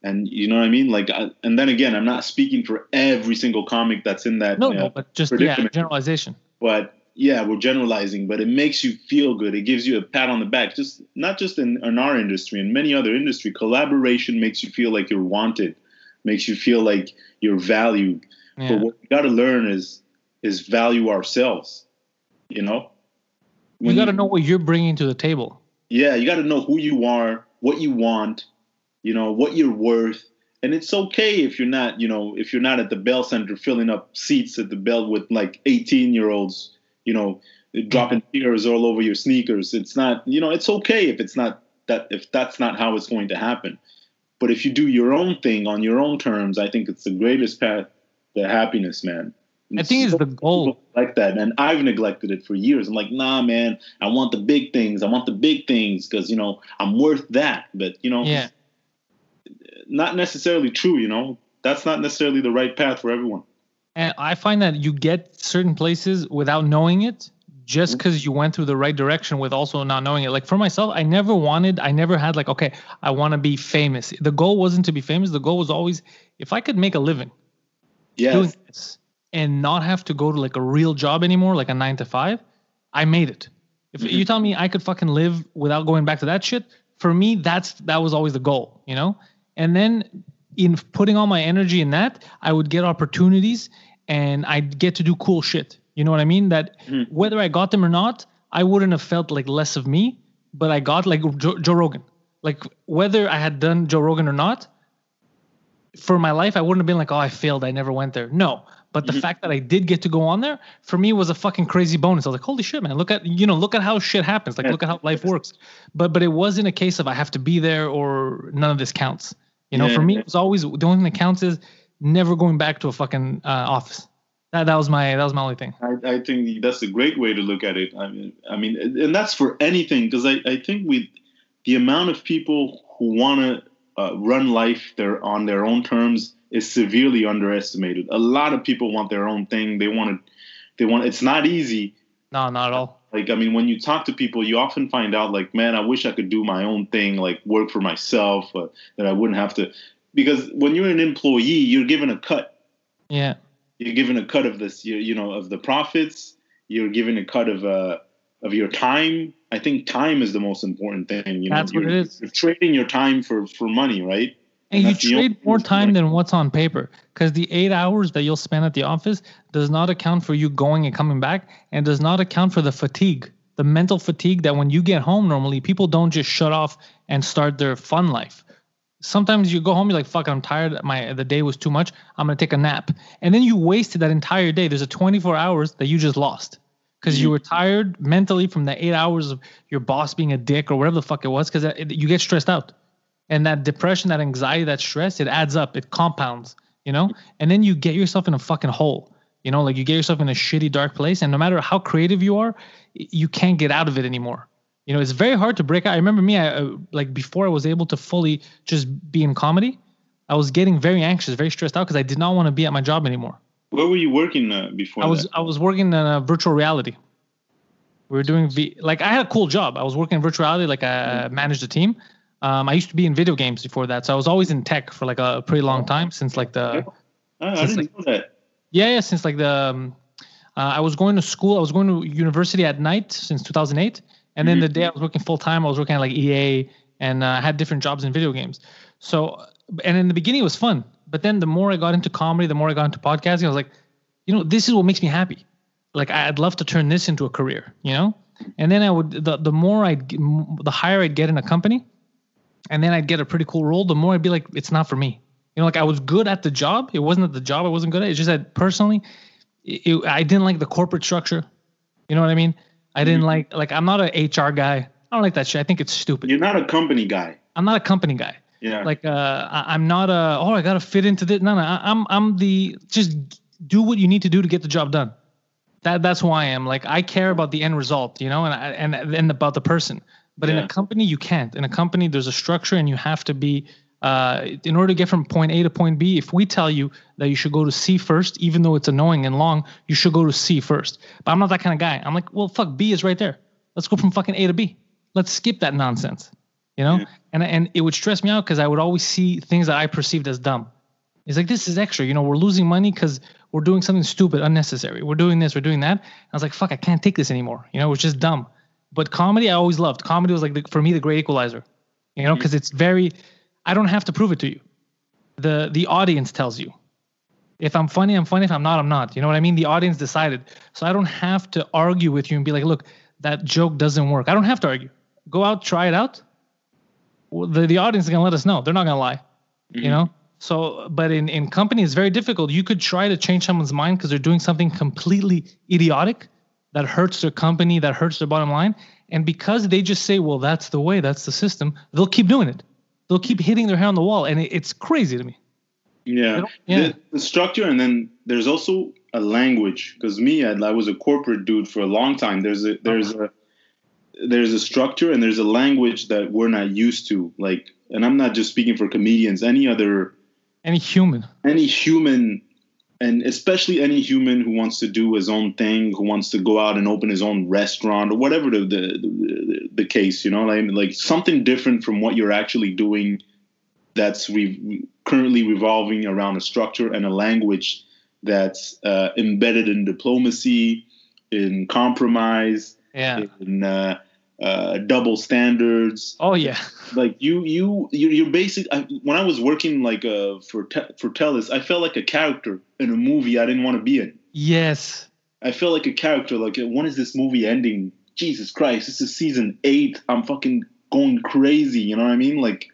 and you know what I mean. Like, I, and then again, I'm not speaking for every single comic that's in that. No, no, but just yeah, generalization. but yeah, we're generalizing, but it makes you feel good. It gives you a pat on the back. Just not just in, in our industry, in many other industry, collaboration makes you feel like you're wanted, makes you feel like you're valued. Yeah. But what we got to learn is is value ourselves. You know, you got to know what you're bringing to the table. Yeah, you got to know who you are, what you want, you know, what you're worth. And it's okay if you're not, you know, if you're not at the Bell Center filling up seats at the Bell with like 18 year olds, you know, dropping tears all over your sneakers. It's not, you know, it's okay if it's not that, if that's not how it's going to happen. But if you do your own thing on your own terms, I think it's the greatest path to happiness, man. I think it's the goal. like that, and I've neglected it for years. I'm like, nah, man, I want the big things. I want the big things because you know I'm worth that. But you know, Yeah. not necessarily true. You know, that's not necessarily the right path for everyone. And I find that you get certain places without knowing it just mm-hmm. because you went through the right direction with also not knowing it. Like for myself, I never wanted, I never had like, okay, I want to be famous. The goal wasn't to be famous. The goal was always if I could make a living doing Yes, this and not have to go to like a real job anymore, like a nine to five, I made it. If Mhm. you tell me I could fucking live without going back to that shit, for me, that's that was always the goal, you know? And then in putting all my energy in that, I would get opportunities and I'd get to do cool shit. You know what I mean? That Mhm. whether I got them or not, I wouldn't have felt like less of me, but I got like Joe, Joe Rogan. Like whether I had done Joe Rogan or not, for my life, I wouldn't have been like, oh, I failed. I never went there. No. But the Mhm. fact that I did get to go on there, for me, was a fucking crazy bonus. I was like, holy shit, man! Look at you know, look at how shit happens. Like, Yeah. look at how life works. But but it wasn't a case of I have to be there or none of this counts. You know, Yeah, for me, it was always the only thing that counts is never going back to a fucking uh, office. That that was my that was my only thing. I, I think that's a great way to look at it. I mean, I mean, and that's for anything because I, I think we, the amount of people who want to uh, run life their on their own terms is severely underestimated. A lot of people want their own thing. They want to, they want. It's not easy. No, not at all. Like I mean, when you talk to people, you often find out like, man, I wish I could do my own thing, like work for myself, uh, that I wouldn't have to. Because when you're an employee, you're given a cut Yeah. you're given a cut of this you, you know of the profits you're given a cut of uh of your time i think time is the most important thing you know That's what you're, it is. you're trading your time for for money right And you That's the only trade more time than what's on paper because the eight hours that you'll spend at the office does not account for you going and coming back and does not account for the fatigue, the mental fatigue that when you get home normally, people don't just shut off and start their fun life. Sometimes you go home, you're like, fuck, I'm tired. My the day was too much. I'm gonna take a nap. And then you wasted that entire day. There's a 24 hours that you just lost. Because you Mhm. were tired mentally from the eight hours of your boss being a dick or whatever the fuck it was, because you get stressed out and that depression that anxiety that stress it adds up it compounds you know? And then you get yourself in a fucking hole you know? Like you get yourself in a shitty dark place and no matter how creative you are you can't get out of it anymore. You know it's very hard to break out. I remember me I, uh, like before i was able to fully just be in comedy i was getting very anxious very stressed out because i did not want to be at my job anymore. Where were you working uh, before i was that? i was working in a virtual reality. We were doing v like i had a cool job. I was working in virtual reality like i managed a team um, I used to be in video games before that, so I was always in tech for like a pretty long time since like the Ah, I didn't know that yeah yeah since like the um, uh, I was going to school I was going to university at night since 2008 and then Mhm. the day I was working full time I was working at like EA and uh, had different jobs in video games. So, and in the beginning it was fun, but then the more I got into comedy, the more I got into podcasting, I was like, you know, this is what makes me happy. Like I'd love to turn this into a career, you know. And then I would the the more I'd the higher I'd get in a company, and then I'd get a pretty cool role. The more I'd be like, it's not for me. You know, like I was good at the job. It wasn't at the job I wasn't good at. It's just that personally, it, it, I didn't like the corporate structure. You know what I mean? I didn't mm-hmm. like like I'm not an HR guy. I don't like that shit. I think it's stupid. You're not a company guy. I'm not a company guy. Yeah. Like uh, I, am not a oh I gotta fit into this. No, no. I, I'm I'm the just do what you need to do to get the job done. That that's who I am. Like I care about the end result, you know, and and and about the person. But yeah. in a company, you can't. In a company, there's a structure, and you have to be. Uh, in order to get from point A to point B, if we tell you that you should go to C first, even though it's annoying and long, you should go to C first. But I'm not that kind of guy. I'm like, well, fuck, B is right there. Let's go from fucking A to B. Let's skip that nonsense, you know. Yeah. And and it would stress me out because I would always see things that I perceived as dumb. It's like this is extra. You know, we're losing money because we're doing something stupid, unnecessary. We're doing this, we're doing that. I was like, fuck, I can't take this anymore. You know, it's just dumb. But comedy, I always loved. Comedy was like the, for me the great equalizer. You know, because mm-hmm. it's very. I don't have to prove it to you. The the audience tells you. If I'm funny, I'm funny. If I'm not, I'm not. You know what I mean? The audience decided. So I don't have to argue with you and be like, look, that joke doesn't work. I don't have to argue. Go out, try it out. The the audience is gonna let us know. They're not gonna lie. Mm-hmm. You know. So, but in in company, it's very difficult. You could try to change someone's mind because they're doing something completely idiotic that hurts their company, that hurts their bottom line. And because they just say, well, that's the way, that's the system, they'll keep doing it. They'll keep hitting their head on the wall. And it, it's crazy to me. Yeah. yeah. The, the, structure, and then there's also a language. Because me, I, I, was a corporate dude for a long time. There's a, there's a, there's a structure and there's a language that we're not used to. Like, and I'm not just speaking for comedians, any other, any human, any human and especially any human who wants to do his own thing, who wants to go out and open his own restaurant or whatever the the, the, the case, you know, like like something different from what you're actually doing. That's re- currently revolving around a structure and a language that's uh, embedded in diplomacy, in compromise, yeah. in uh, uh, double standards. Oh yeah. Like you, you, you you're basic. I, when I was working like uh, for te- for Telus, I felt like a character in a movie I didn't want to be in. Yes. I felt like a character. Like when is this movie ending? Jesus Christ! This is season eight. I'm fucking going crazy. You know what I mean? Like,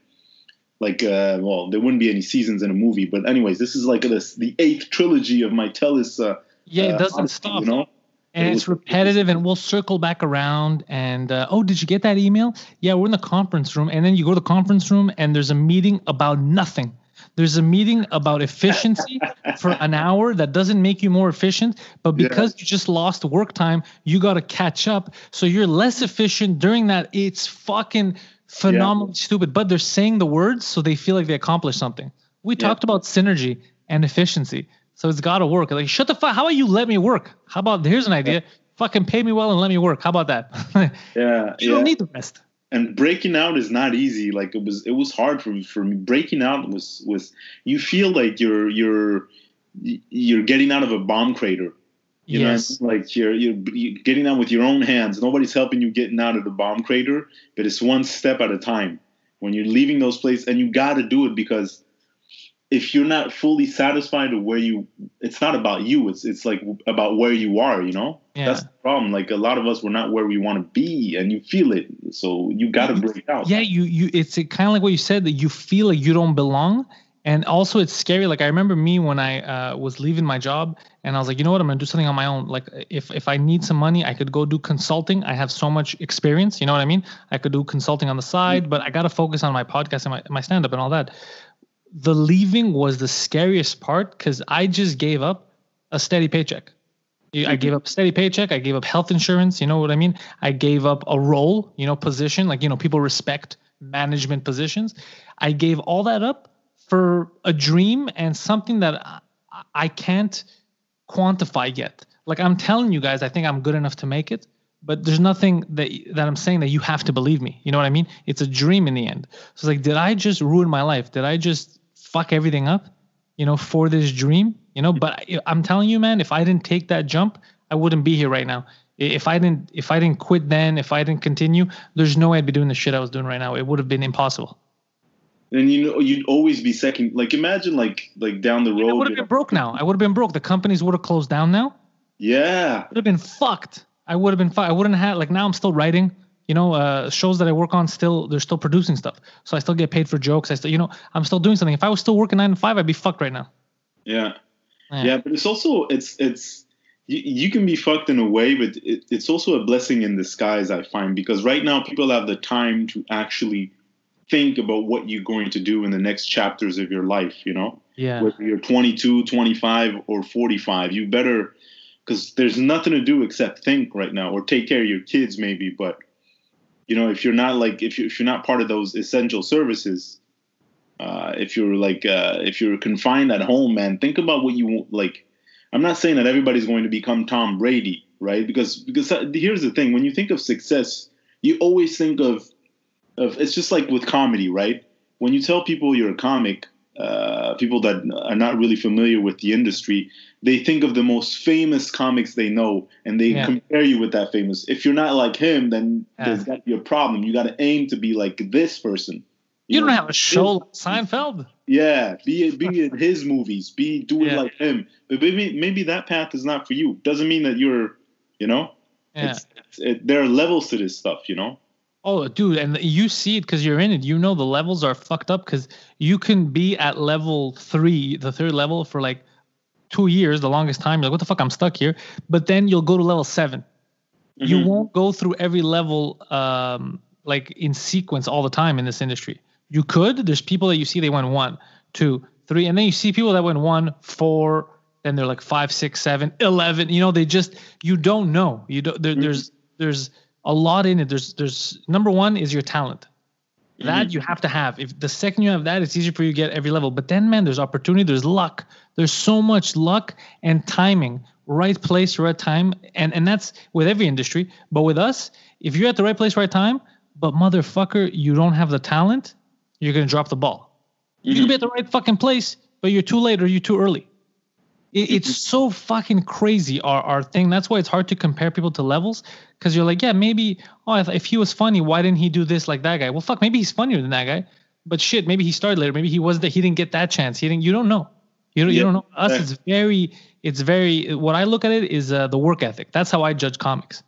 like uh, well, there wouldn't be any seasons in a movie, but anyways, this is like this the eighth trilogy of my Telus. Uh, yeah, it doesn't uh, stop. You know and it's repetitive and we'll circle back around and uh, oh did you get that email yeah we're in the conference room and then you go to the conference room and there's a meeting about nothing there's a meeting about efficiency for an hour that doesn't make you more efficient but because yeah. you just lost work time you got to catch up so you're less efficient during that it's fucking phenomenally yeah. stupid but they're saying the words so they feel like they accomplished something we yeah. talked about synergy and efficiency so it's got to work. Like, shut the fuck. How about you let me work? How about here's an idea. Fucking pay me well and let me work. How about that? yeah. you yeah. don't need the rest. And breaking out is not easy. Like it was, it was hard for me. For me, breaking out was was you feel like you're you're you're getting out of a bomb crater. You yes. know, like you're, you're you're getting out with your own hands. Nobody's helping you getting out of the bomb crater, but it's one step at a time. When you're leaving those places, and you got to do it because if you're not fully satisfied with where you it's not about you it's it's like about where you are you know? Yeah. that's the problem. Like a lot of us we're not where we want to be and you feel it. So you got to break out. Yeah you you it's kind of like what you said that you feel like you don't belong and also it's scary. Like i remember me when i uh, was leaving my job and i was like you know what? I'm gonna do something on my own. Like if if i need some money i could go do consulting. I have so much experience you know what i mean? I could do consulting on the side mm-hmm. but i gotta focus on my podcast and my, my stand-up and all that the leaving was the scariest part because I just gave up a steady paycheck. I mm-hmm. gave up steady paycheck. I gave up health insurance. You know what I mean? I gave up a role, you know, position. Like, you know, people respect management positions. I gave all that up for a dream and something that I can't quantify yet. Like, I'm telling you guys, I think I'm good enough to make it, but there's nothing that that I'm saying that you have to believe me. You know what I mean? It's a dream in the end. So it's like, did I just ruin my life? Did I just fuck everything up, you know, for this dream, you know. But I'm telling you, man, if I didn't take that jump, I wouldn't be here right now. If I didn't, if I didn't quit then, if I didn't continue, there's no way I'd be doing the shit I was doing right now. It would have been impossible. And you know, you'd always be second. Like imagine, like like down the road. I would have been broke now. I would have been broke. The companies would have closed down now. Yeah. Would have been fucked. I would have been. Fu- I wouldn't have like now. I'm still writing. You know, uh, shows that I work on still they're still producing stuff. So I still get paid for jokes. I still, you know, I'm still doing something. If I was still working nine to five, I'd be fucked right now. Yeah. Yeah, yeah but it's also it's it's you, you can be fucked in a way, but it, it's also a blessing in disguise. I find because right now people have the time to actually think about what you're going to do in the next chapters of your life. You know, yeah. Whether you're 22, 25, or 45, you better because there's nothing to do except think right now or take care of your kids maybe, but you know if you're not like if, you, if you're not part of those essential services uh, if you're like uh, if you're confined at home man think about what you like i'm not saying that everybody's going to become tom brady right? Because because uh, here's the thing when you think of success you always think of of it's just like with comedy right? When you tell people you're a comic uh, people that are not really familiar with the industry, they think of the most famous comics they know, and they yeah. compare you with that famous. If you're not like him, then yeah. there's got to be a problem. You got to aim to be like this person. You, you know? don't have a show like Seinfeld. Yeah, be be in his movies, be doing yeah. like him. But maybe maybe that path is not for you. Doesn't mean that you're, you know. Yeah. It's, it's, it, there are levels to this stuff, you know. Oh, dude, and you see it because you're in it. You know the levels are fucked up because you can be at level three, the third level, for like two years, the longest time. You're like, what the fuck? I'm stuck here. But then you'll go to level 7 mm-hmm. You won't go through every level um, like in sequence all the time in this industry. You could. There's people that you see they went one, two, three, and then you see people that went one, four, then they're like five, six, seven, eleven. You know, they just you don't know. You don't. There, mm-hmm. There's there's a lot in it. There's there's number one is your talent. That mm-hmm. you have to have. If the second you have that, it's easier for you to get every level. But then, man, there's opportunity. There's luck. There's so much luck and timing. Right place, right time, and and that's with every industry. But with us, if you're at the right place, right time, but motherfucker, you don't have the talent, you're gonna drop the ball. Mm-hmm. You can be at the right fucking place, but you're too late or you're too early. It, it's so fucking crazy our our thing. That's why it's hard to compare people to levels because you're like, yeah, maybe oh, if, if he was funny, why didn't he do this like that guy? Well, fuck, maybe he's funnier than that guy. But shit, maybe he started later. Maybe he was that he didn't get that chance. He didn't. You don't know. You don't. Yeah. You don't know. Us, it's very. It's very. What I look at it is uh, the work ethic. That's how I judge comics.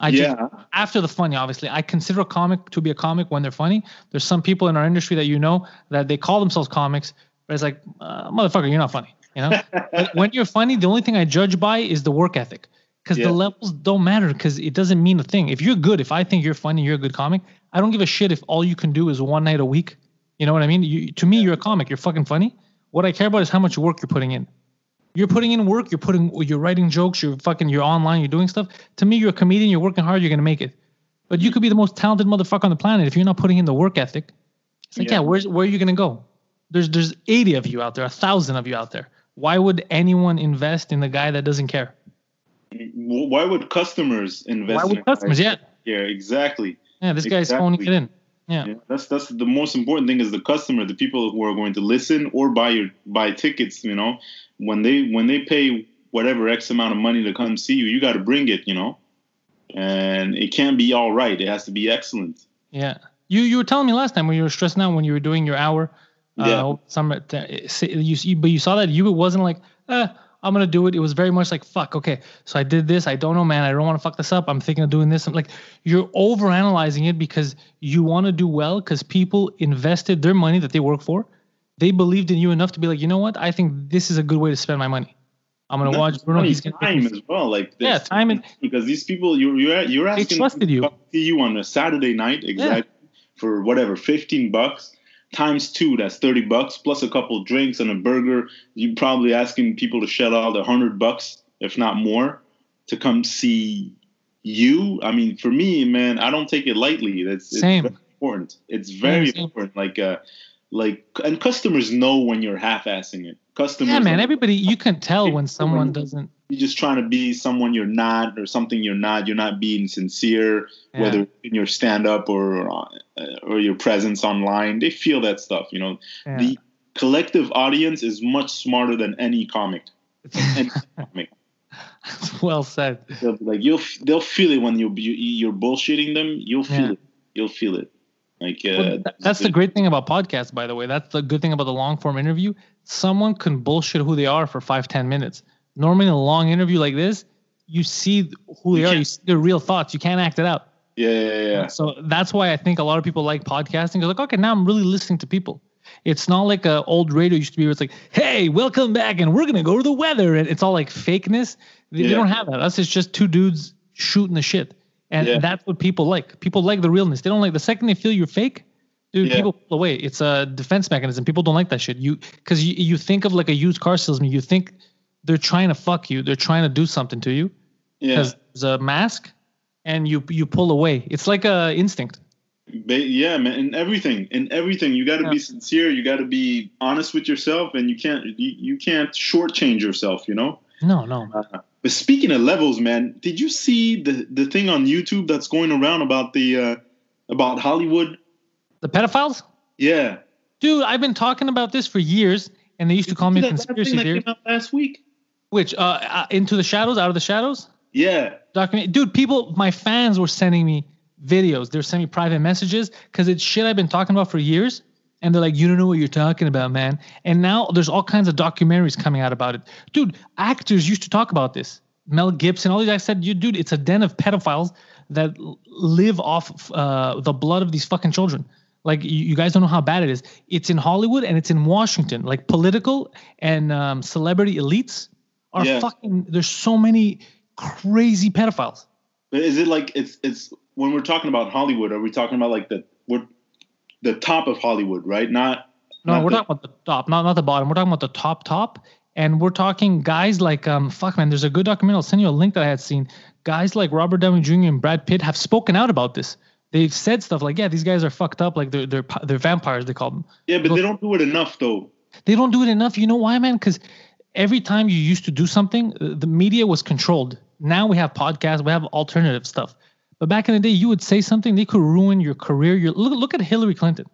I yeah. Just, after the funny, obviously, I consider a comic to be a comic when they're funny. There's some people in our industry that you know that they call themselves comics, but it's like, uh, motherfucker, you're not funny. You know, when you're funny, the only thing I judge by is the work ethic because yeah. the levels don't matter because it doesn't mean a thing. If you're good, if I think you're funny, you're a good comic. I don't give a shit if all you can do is one night a week. You know what I mean? You, to me, you're a comic. You're fucking funny. What I care about is how much work you're putting in. You're putting in work. You're putting. You're writing jokes. You're fucking. You're online. You're doing stuff. To me, you're a comedian. You're working hard. You're gonna make it. But you could be the most talented motherfucker on the planet if you're not putting in the work ethic. It's like, yeah, yeah where's where are you gonna go? There's there's 80 of you out there, a thousand of you out there. Why would anyone invest in the guy that doesn't care? Why would customers invest? Why would in customers? Yeah. Yeah, exactly. Yeah, this guy's exactly. phoning it in. Yeah. yeah. that's that's the most important thing is the customer, the people who are going to listen or buy your buy tickets. You know, when they when they pay whatever x amount of money to come see you, you got to bring it. You know, and it can't be all right. It has to be excellent. Yeah. You you were telling me last time when you were stressing out when you were doing your hour yeah. Uh, some you, but you saw that you it wasn't like, eh, I'm gonna do it. It was very much like, fuck, okay. So I did this. I don't know, man. I don't want to fuck this up. I'm thinking of doing this. I'm like, you're over analyzing it because you want to do well because people invested their money that they work for. They believed in you enough to be like, you know what? I think this is a good way to spend my money. I'm gonna watch Bruno. He's gonna time as well, like this. yeah, time and because these people you're you're you're asking they trusted you. to see you on a Saturday night exactly yeah. for whatever fifteen bucks times two, that's 30 bucks, plus a couple drinks and a burger. You're probably asking people to shell out a hundred bucks, if not more, to come see you. I mean, for me, man, I don't take it lightly. That's it's Same. very important. It's very Same. important. Like, uh, like, and customers know when you're half-assing it. Customers, yeah, man. Everybody, you can tell when someone doesn't you're just trying to be someone you're not or something you're not you're not being sincere yeah. whether in your stand up or uh, or your presence online they feel that stuff you know yeah. the collective audience is much smarter than any comic, any comic. well said. They'll be like you'll they'll feel it when you, you you're bullshitting them. You'll feel Yeah. it. You'll feel it. Like uh, Well, th- that's the great thing about podcasts, by the way. That's the good thing about the long form interview. Someone can bullshit who they are for five, ten minutes. Normally, in a long interview like this, you see who they You are, you see their real thoughts. You can't act it out. Yeah, yeah, yeah. So that's why I think a lot of people like podcasting. They're like, okay, now I'm really listening to people. It's not like a old radio used to be where it's like, hey, welcome back, and we're gonna go to the weather, and it's all like fakeness. They, they don't have that. Us, it's just two dudes shooting the shit, and Yeah. that's what people like. People like the realness. They don't like the second they feel you're fake, dude. Yeah. People pull away. It's a defense mechanism. People don't like that shit. You because you you think of like a used car salesman. You think they're trying to fuck you. They're trying to do something to you yeah. because there's a mask, and you you pull away. It's like a instinct. Ba- yeah, man. In everything, in everything, you got to Yeah. be sincere. You got to be honest with yourself, and you can't you, you can't shortchange yourself. You know. No, no. But speaking of levels, man, did you see the the thing on YouTube that's going around about the uh, about Hollywood? The pedophiles? Yeah. Dude, I've been talking about this for years, and they used to call me a conspiracy thing that came out last week. Which, uh, uh, Into the Shadows, Out of the Shadows? Yeah. Document. Dude, people, my fans were sending me videos. They're sending me private messages because it's shit I've been talking about for years. And they're like, you don't know what you're talking about, man. And now there's all kinds of documentaries coming out about it. Dude, actors used to talk about this. Mel Gibson, all these guys said, you dude, it's a den of pedophiles that live off uh, the blood of these fucking children. Like you, you guys don't know how bad it is. It's in Hollywood and it's in Washington. Like political and um, celebrity elites are Yeah. fucking. There's so many crazy pedophiles. But is it like it's it's when we're talking about Hollywood? Are we talking about like the we're the top of Hollywood, right? Not No, not we're the- talking about the top, not not the bottom. We're talking about the top top, and we're talking guys like um fuck man. There's a good documentary. I'll send you a link that I had seen. Guys like Robert Downey Jr. and Brad Pitt have spoken out about this. They've said stuff like, "Yeah, these guys are fucked up. Like they're they're they're vampires. They call them. Yeah, but they don't do it enough though. They don't do it enough. You know why, man? Because every time you used to do something, uh, the media was controlled. Now we have podcasts, we have alternative stuff. But back in the day, you would say something, they could ruin your career. Your look, look at Hillary Clinton,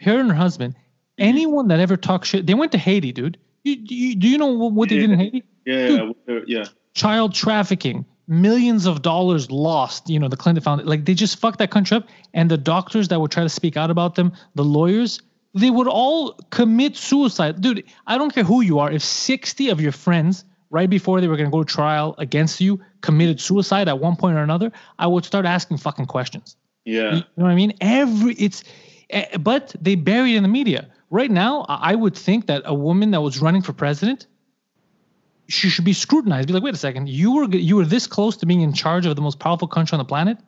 her and her husband. Anyone that ever talked shit, they went to Haiti, dude. You, you, do you know what, what they did in Haiti? Yeah, yeah, yeah, yeah. Child trafficking, millions of dollars lost. You know, the Clinton found like they just fucked that country up. And the doctors that would try to speak out about them, the lawyers, they would all commit suicide. Dude, I don't care who you are. If 60 of your friends, right before they were going to go to trial against you, committed suicide at one point or another, I would start asking fucking questions. Yeah. You know what I mean? Every it's, eh, but they bury it in the media. Right now, I would think that a woman that was running for president, she should be scrutinized. Be like, wait a second, you were you were this close to being in charge of the most powerful country on the planet,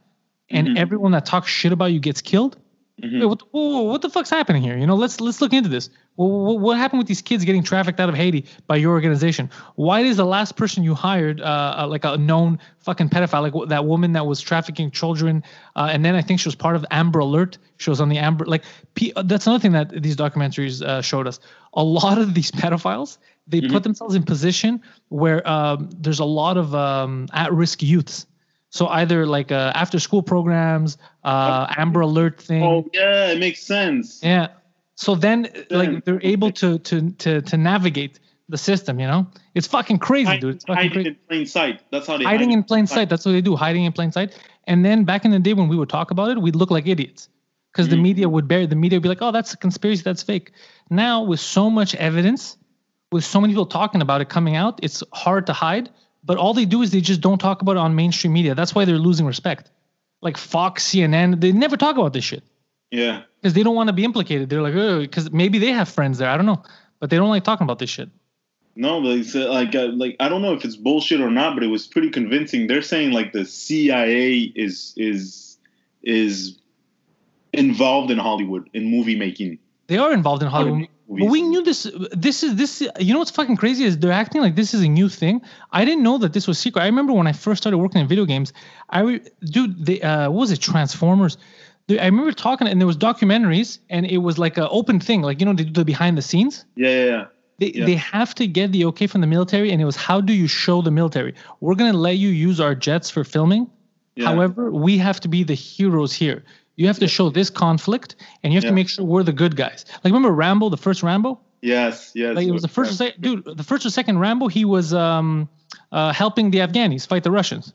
and Mhm. everyone that talks shit about you gets killed. Mhm. Wait, what, whoa, what the fuck's happening here? You know, let's let's look into this. Well, what, what happened with these kids getting trafficked out of Haiti by your organization? Why is the last person you hired uh, uh, like a known fucking pedophile, like that woman that was trafficking children? Uh, and then I think she was part of Amber Alert. She was on the Amber. Like P- that's another thing that these documentaries uh, showed us. A lot of these pedophiles they put themselves in position where um, there's a lot of um, at-risk youths. So either like uh, after-school programs, uh, Amber Alert thing. Oh yeah, it makes sense. Yeah. So then, like, they're able to to to to navigate the system. You know, it's fucking crazy, Hide- dude. It's fucking hiding crazy. in plain sight. That's how they Hiding hide in plain sight. That's what they do. Hiding in plain sight. And then back in the day when we would talk about it, we'd look like idiots because the Mhm. media would bury. The media would be like, "Oh, that's a conspiracy. That's fake." Now with so much evidence, with so many people talking about it coming out, it's hard to hide. But all they do is they just don't talk about it on mainstream media. That's why they're losing respect. Like Fox, CNN, they never talk about this shit Yeah. because they don't want to be implicated. They're like, oh, because maybe they have friends there. I don't know, but they don't like talking about this shit. No, but it's uh, like uh, like I don't know if it's bullshit or not, but it was pretty convincing. They're saying like the CIA is is is involved in Hollywood in movie making. They are involved in Hollywood. But we knew this. This is this. You know what's fucking crazy is they're acting like this is a new thing. I didn't know that this was secret. I remember when I first started working in video games. I re- dude, they uh, what was it? Transformers. They- I remember talking, and there was documentaries, and it was like an open thing, like you know they do the behind the scenes. Yeah, yeah, yeah. They, Yeah. they have to get the okay from the military, and it was how do you show the military? We're gonna let you use our jets for filming. Yeah. However, we have to be the heroes here. You have to show this conflict, and you have Yeah. to make sure we're the good guys. Like remember Rambo, the first Rambo? Yes, yes. Like it was the first, or sec- dude. The first or second Rambo, he was um, uh, helping the Afghanis fight the Russians.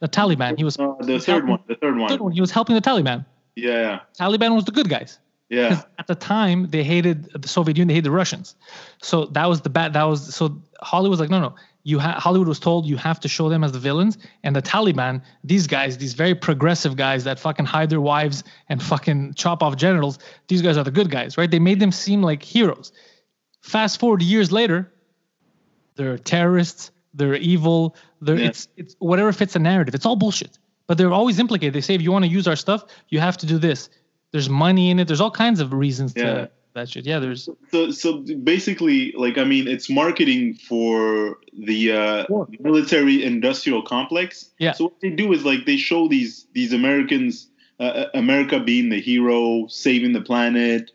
The Taliban. He was Uh, the he third helping- one. The third one. third one. He was helping the Taliban. Yeah. Taliban was the good guys. Yeah. at the time they hated the Soviet Union, they hated the Russians. So that was the bad. That was so Hollywood was like, no, no. You ha- Hollywood was told you have to show them as the villains, and the Taliban, these guys, these very progressive guys that fucking hide their wives and fucking chop off genitals. These guys are the good guys, right? They made them seem like heroes. Fast forward years later, they're terrorists. They're evil. They're Yeah. it's it's whatever fits the narrative. It's all bullshit. But they're always implicated. They say if you want to use our stuff, you have to do this. There's money in it. There's all kinds of reasons Yeah. to that shit. Yeah, there's So, so basically, like, I mean, it's marketing for the uh, Sure. military-industrial complex. Yeah. So what they do is like they show these these Americans, uh, America being the hero, saving the planet,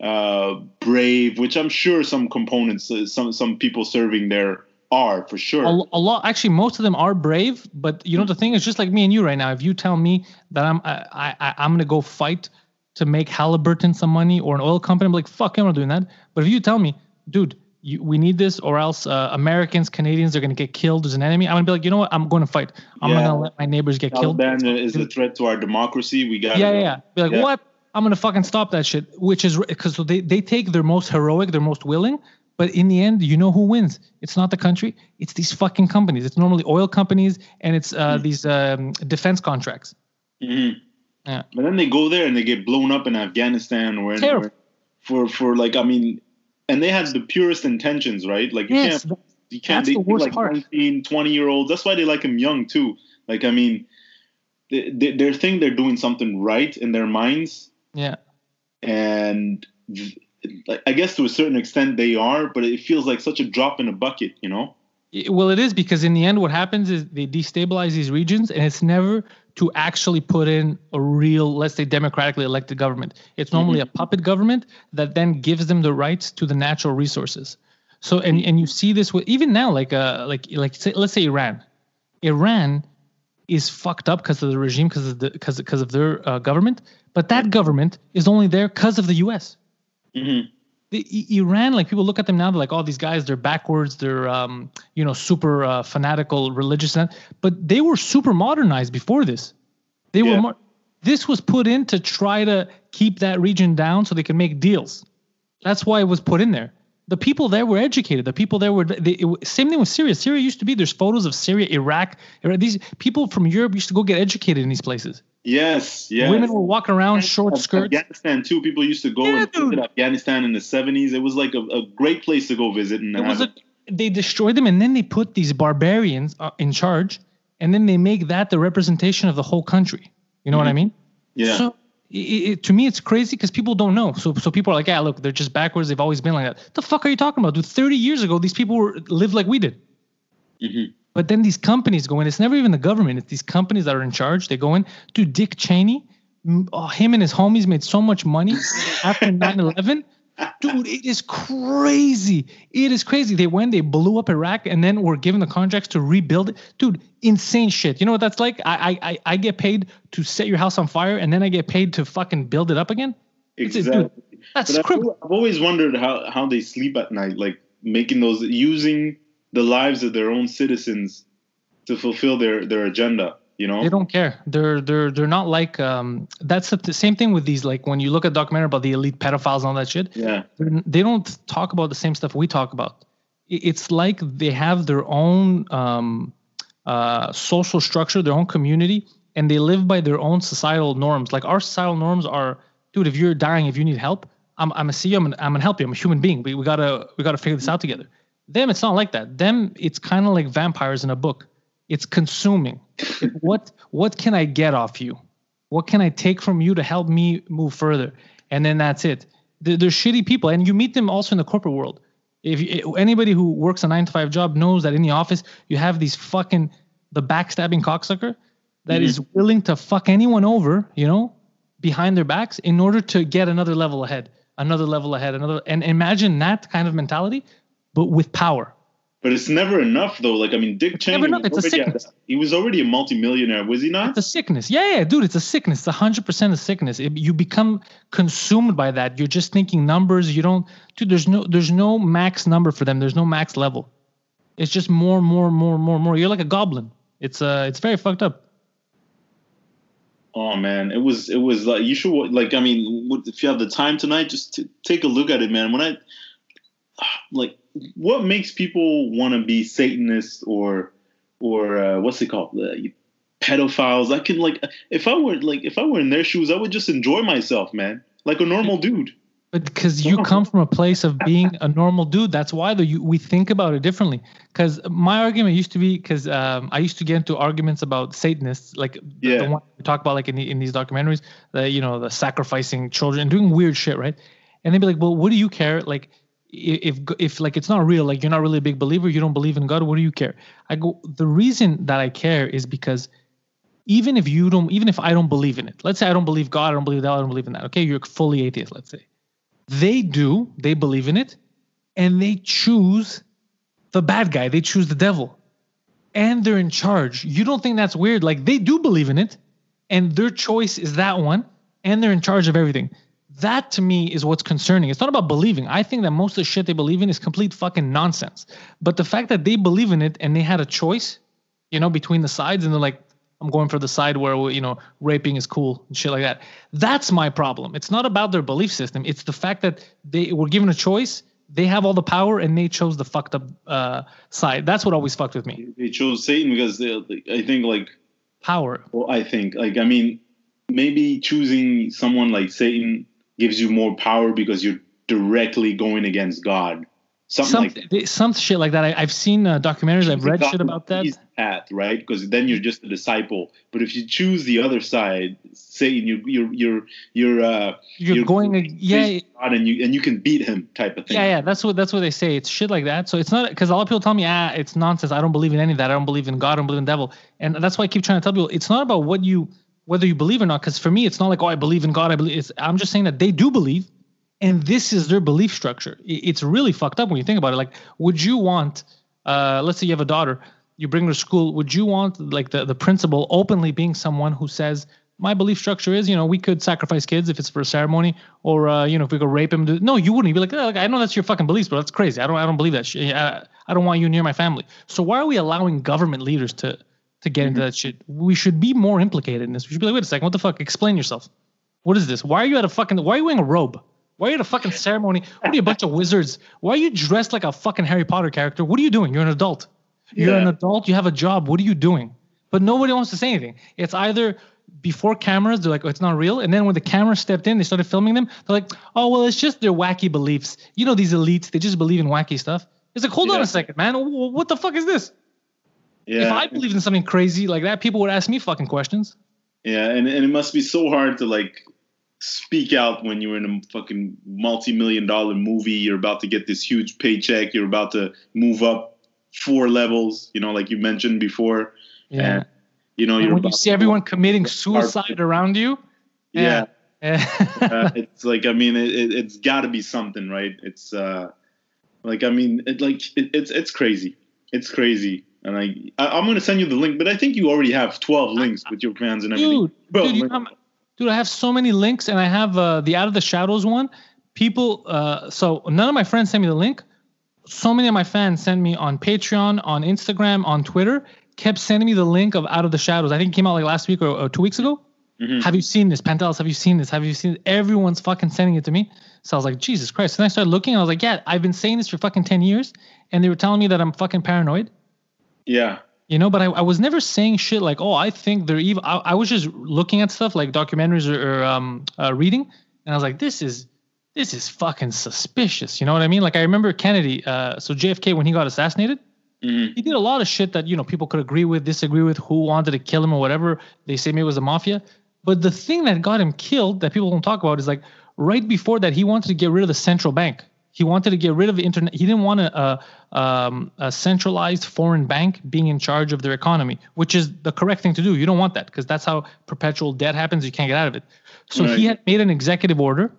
uh, brave. Which I'm sure some components, uh, some some people serving there are for sure. a, a lot. Actually, most of them are brave. But you know the thing is, just like me and you right now. If you tell me that I'm I, I I'm gonna go fight to make Halliburton some money or an oil company, I'm like fuck, I'm not doing that. But if you tell me, dude. You, we need this, or else uh, Americans, Canadians, are going to get killed. There's an enemy. I'm gonna be like, you know what? I'm going to fight. I'm Yeah. not gonna let my neighbors get killed. Taliban is a threat to our democracy. We got yeah, yeah, yeah. Be like, Yeah. what? I'm gonna fucking stop that shit. Which is because they they take their most heroic, their most willing, but in the end, you know who wins? It's not the country. It's these fucking companies. It's normally oil companies and it's uh, these um, defense contracts. Mhm. Yeah. But then they go there and they get blown up in Afghanistan or anywhere for for like I mean, and they have the purest intentions, right? Like you Yes, can't you can't they the like part. 19, 20 year olds. That's why they like them young too. Like I mean, they, they, they think they're doing something right in their minds, yeah. and like I guess to a certain extent they are, but it feels like such a drop in a bucket, you know? Well, it is because in the end, what happens is they destabilize these regions, and it's never to actually put in a real, let's say, democratically elected government. It's normally a puppet government that then gives them the rights to the natural resources. So, and and you see this with even now, like uh, like like say, let's say Iran. Iran is fucked up because of the regime, because of the because because of their uh, government. But that government is only there because of the U.S hmm the Iran, like people look at them now, they're like, oh, these guys, they're backwards, they're, um, you know, super uh, fanatical, religious, and but they were super modernized before this. They Yeah. were. Mo- this was put in to try to keep that region down so they can make deals. That's why it was put in there. The people there were educated. The people there were. They, it, same thing with Syria. Syria used to be. There's photos of Syria, Iraq. Iraq. These people from Europe used to go get educated in these places. Yes, yes. Women were walking around short skirts. Afghanistan too. People used to go Yeah, and visit. Afghanistan in the seventies. It was like a, a great place to go visit. And It was a, they destroyed them and then they put these barbarians uh, in charge and then they make that the representation of the whole country you know what i mean yeah. so i it, to me it's crazy because people don't know so so people are like yeah look they're just backwards they've always been like that What the fuck are you talking about dude 30 years ago these people were lived like we did Mhm. But then these companies go in. It's never even the government. It's these companies that are in charge. They go in. Dude dick cheney oh, him and his homies made so much money after 9-11 dude it is crazy. It is crazy. They went they blew up iraq and then were given the contracts to rebuild it. Dude insane shit. You know what that's like? I i i, get paid to set your house on fire and then i get paid to fucking build it up again? Exactly. dude, that's But I've, I've always wondered how, how they sleep at night, like making those using the lives of their own citizens to fulfill their, their agenda. You know? They don't care. They're they're they're not like um. That's the, same thing with these. Like when you look at documentary about the elite pedophiles and all that shit. Yeah. they're- don't talk about the same stuff we talk about. It's like they have their own um, uh, social structure, their own community, and they live by their own societal norms. Like our societal norms are, dude, if you're dying, if you need help, I'm I'm a see you, I'm gonna, I'm gonna help you. I'm a human being. We, we gotta we gotta figure this out together. Them, it's not like that. Them, it's kind of like vampires in a book. It's consuming. what what can I get off you? What can I take from you to help me move further? And then that's it. They're, they're shitty people, and you meet them also in the corporate world. If you, eh, anybody who works a nine to five job knows that in the office you have these fucking the backstabbing cocksucker that mm-hmm. is willing to fuck anyone over, you know, behind their backs in order to get another level ahead, another level ahead, another. And imagine that kind of mentality, but with power. But it's never enough, though. Like, I mean, Dick Cheney, never enough. It's a sickness. he was already a multimillionaire, was he not? It's a sickness. Yeah, yeah, dude, it's a sickness. It's a hundred percent a sickness. It- you become consumed by that. You're just thinking numbers. You don't, dude. There's no, there's no max number for them. There's no max level. It's just more, more, more, more, more. You're like a goblin. It's uh, it's very fucked up. Oh man, it was it was like you should like I mean if you have the time tonight, just t- take a look at it, man. When I like, what makes people want to be Satanists or or uh, what's it called, uh, pedophiles? I can like if I were like if I were in their shoes, I would just enjoy myself, man, like a normal dude. But because you come from a place of being a normal dude, that's why though you, we think about it differently. Because my argument used to be because um, I used to get into arguments about Satanists, like Yeah. the one we talk about like in the, in these documentaries, the you know the sacrificing children, doing weird shit, right? And they'd be like, "Well, what do you care? Like, if if like it's not real, like you're not really a big believer, you don't believe in God, what do you care?" I go, the reason that I care is because even if you don't, even if I don't believe in it, let's say I don't believe God, I don't believe that, I don't believe in that. Okay, you're fully atheist, let's say they do they believe in it and they choose the bad guy they choose the devil and they're in charge you don't think that's weird like they do believe in it and their choice is that one and they're in charge of everything that to me is what's concerning. It's not about believing. I think that most of the shit they believe in is complete fucking nonsense. But the fact that they believe in it and they had a choice you know between the sides and they're like i'm going for the side where you know raping is cool and shit like that. That's my problem. It's not about their belief system. It's the fact that they were given a choice they have all the power and they chose the fucked up uh, side. That's what always fucked with me. They chose Satan because they, I think like power. well, I think like I mean maybe choosing someone like Satan gives you more power because you're directly going against God. Something some like that. some shit like that I, i've seen uh, documentaries i've read shit about that. path, right? Because then you're just a disciple. But if you choose the other side, saying you, you're you're you're uh, you're, you're going ag- yeah God and you and you can beat him, type of thing. Yeah, yeah, that's what that's what they say. It's shit like that. So it's not because a lot of people tell me, ah, it's nonsense. I don't believe in any of that. I don't believe in God. I don't believe in devil. And that's why I keep trying to tell people it's not about what you whether you believe or not. Because for me, it's not like oh, I believe in God. I believe. It's, I'm just saying that they do believe, and this is their belief structure. It's really fucked up when you think about it. Like, would you want, uh, let's say you have a daughter, you bring her to school. Would you want like the the principal openly being someone who says? My belief structure is, you know, we could sacrifice kids if it's for a ceremony, or uh, you know, if we could rape him. No, you wouldn't. You'd be like, oh, I know that's your fucking beliefs, but that's crazy. I don't, I don't believe that shit. I, I don't want you near my family. So why are we allowing government leaders to to get into mm-hmm. that shit? We should be more implicated in this. We should be like, wait a second, what the fuck? Explain yourself. What is this? Why are you at a fucking? Why are you wearing a robe? Why are you at a fucking ceremony? What are you a bunch of wizards? Why are you dressed like a fucking Harry Potter character? What are you doing? You're an adult. You're an adult. You have a job. What are you doing? But nobody wants to say anything. It's either before cameras, they're like, oh, it's not real. And then when the camera stepped in, they started filming them. They're like, oh, well, it's just their wacky beliefs. You know, these elites, they just believe in wacky stuff. It's like, hold on a second, man. What the fuck is this? Yeah. If I believed in something crazy like that, people would ask me fucking questions. Yeah, and, and it must be so hard to like speak out when you're in a fucking multi-million dollar movie. You're about to get this huge paycheck. You're about to move up four levels. You know, like you mentioned before. Yeah. And, you know, And you're when you see everyone committing suicide around you, Yeah, yeah. uh, it's like I mean, it, it, it's got to be something, right? It's uh, like I mean, it, like it, it's it's crazy. It's crazy. And I, I I'm gonna send you the link, but I think you already have 12 links with your fans and everything. dude, Bro, dude, dude, I have so many links, and I have uh, the Out of the Shadows one. People, uh, so none of my friends sent me the link. So many of my fans sent me on Patreon, on Instagram, on Twitter. Kept sending me the link of Out of the Shadows. I think it came out like last week or, or two weeks ago. Mhm. Have you seen this, Pantelis? Have you seen this? Have you seen? It? Everyone's fucking sending it to me. So I was like, Jesus Christ! And I started looking. And I was like, Yeah, I've been saying this for fucking ten years, and they were telling me that I'm fucking paranoid yeah, you know but I, I was never saying shit like oh i think they're evil. I, I was just looking at stuff like documentaries or, or um, uh, reading and i was like this is this is fucking suspicious. You know what i mean? Like i remember kennedy uh, so jfk when he got assassinated Mhm. he did a lot of shit that you know people could agree with disagree with who wanted to kill him or whatever. They say maybe it was the mafia. But the thing that got him killed that people don't talk about is like right before that he wanted to get rid of the central bank he wanted to get rid of the internet he didn't want a, a, um, a centralized foreign bank being in charge of their economy which is the correct thing to do you don't want that because that's how perpetual debt happens you can't get out of it so Right. he had made an executive order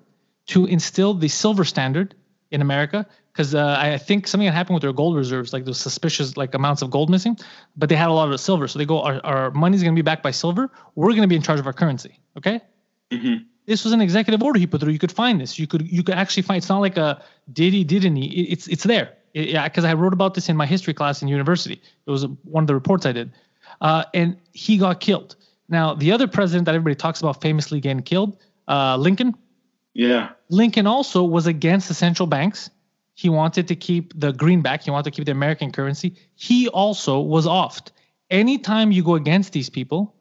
to instill the silver standard in America because uh, I think something had happened with their gold reserves, like those suspicious like amounts of gold missing, but they had a lot of silver. So they go, our, our money's going to be backed by silver. We're going to be in charge of our currency. Okay. Mhm. This was an executive order he put through. You could find this. You could you could actually find. It's not like a did he didn't he. It- It's it's there. yeah, because I wrote about this in my history class in university. It was one of the reports I did, uh, and he got killed. Now, the other president that everybody talks about famously getting killed, uh, Lincoln. Yeah. Lincoln also was against the central banks. He wanted to keep the greenback. He wanted to keep the American currency. He also was offed. Anytime you go against these people,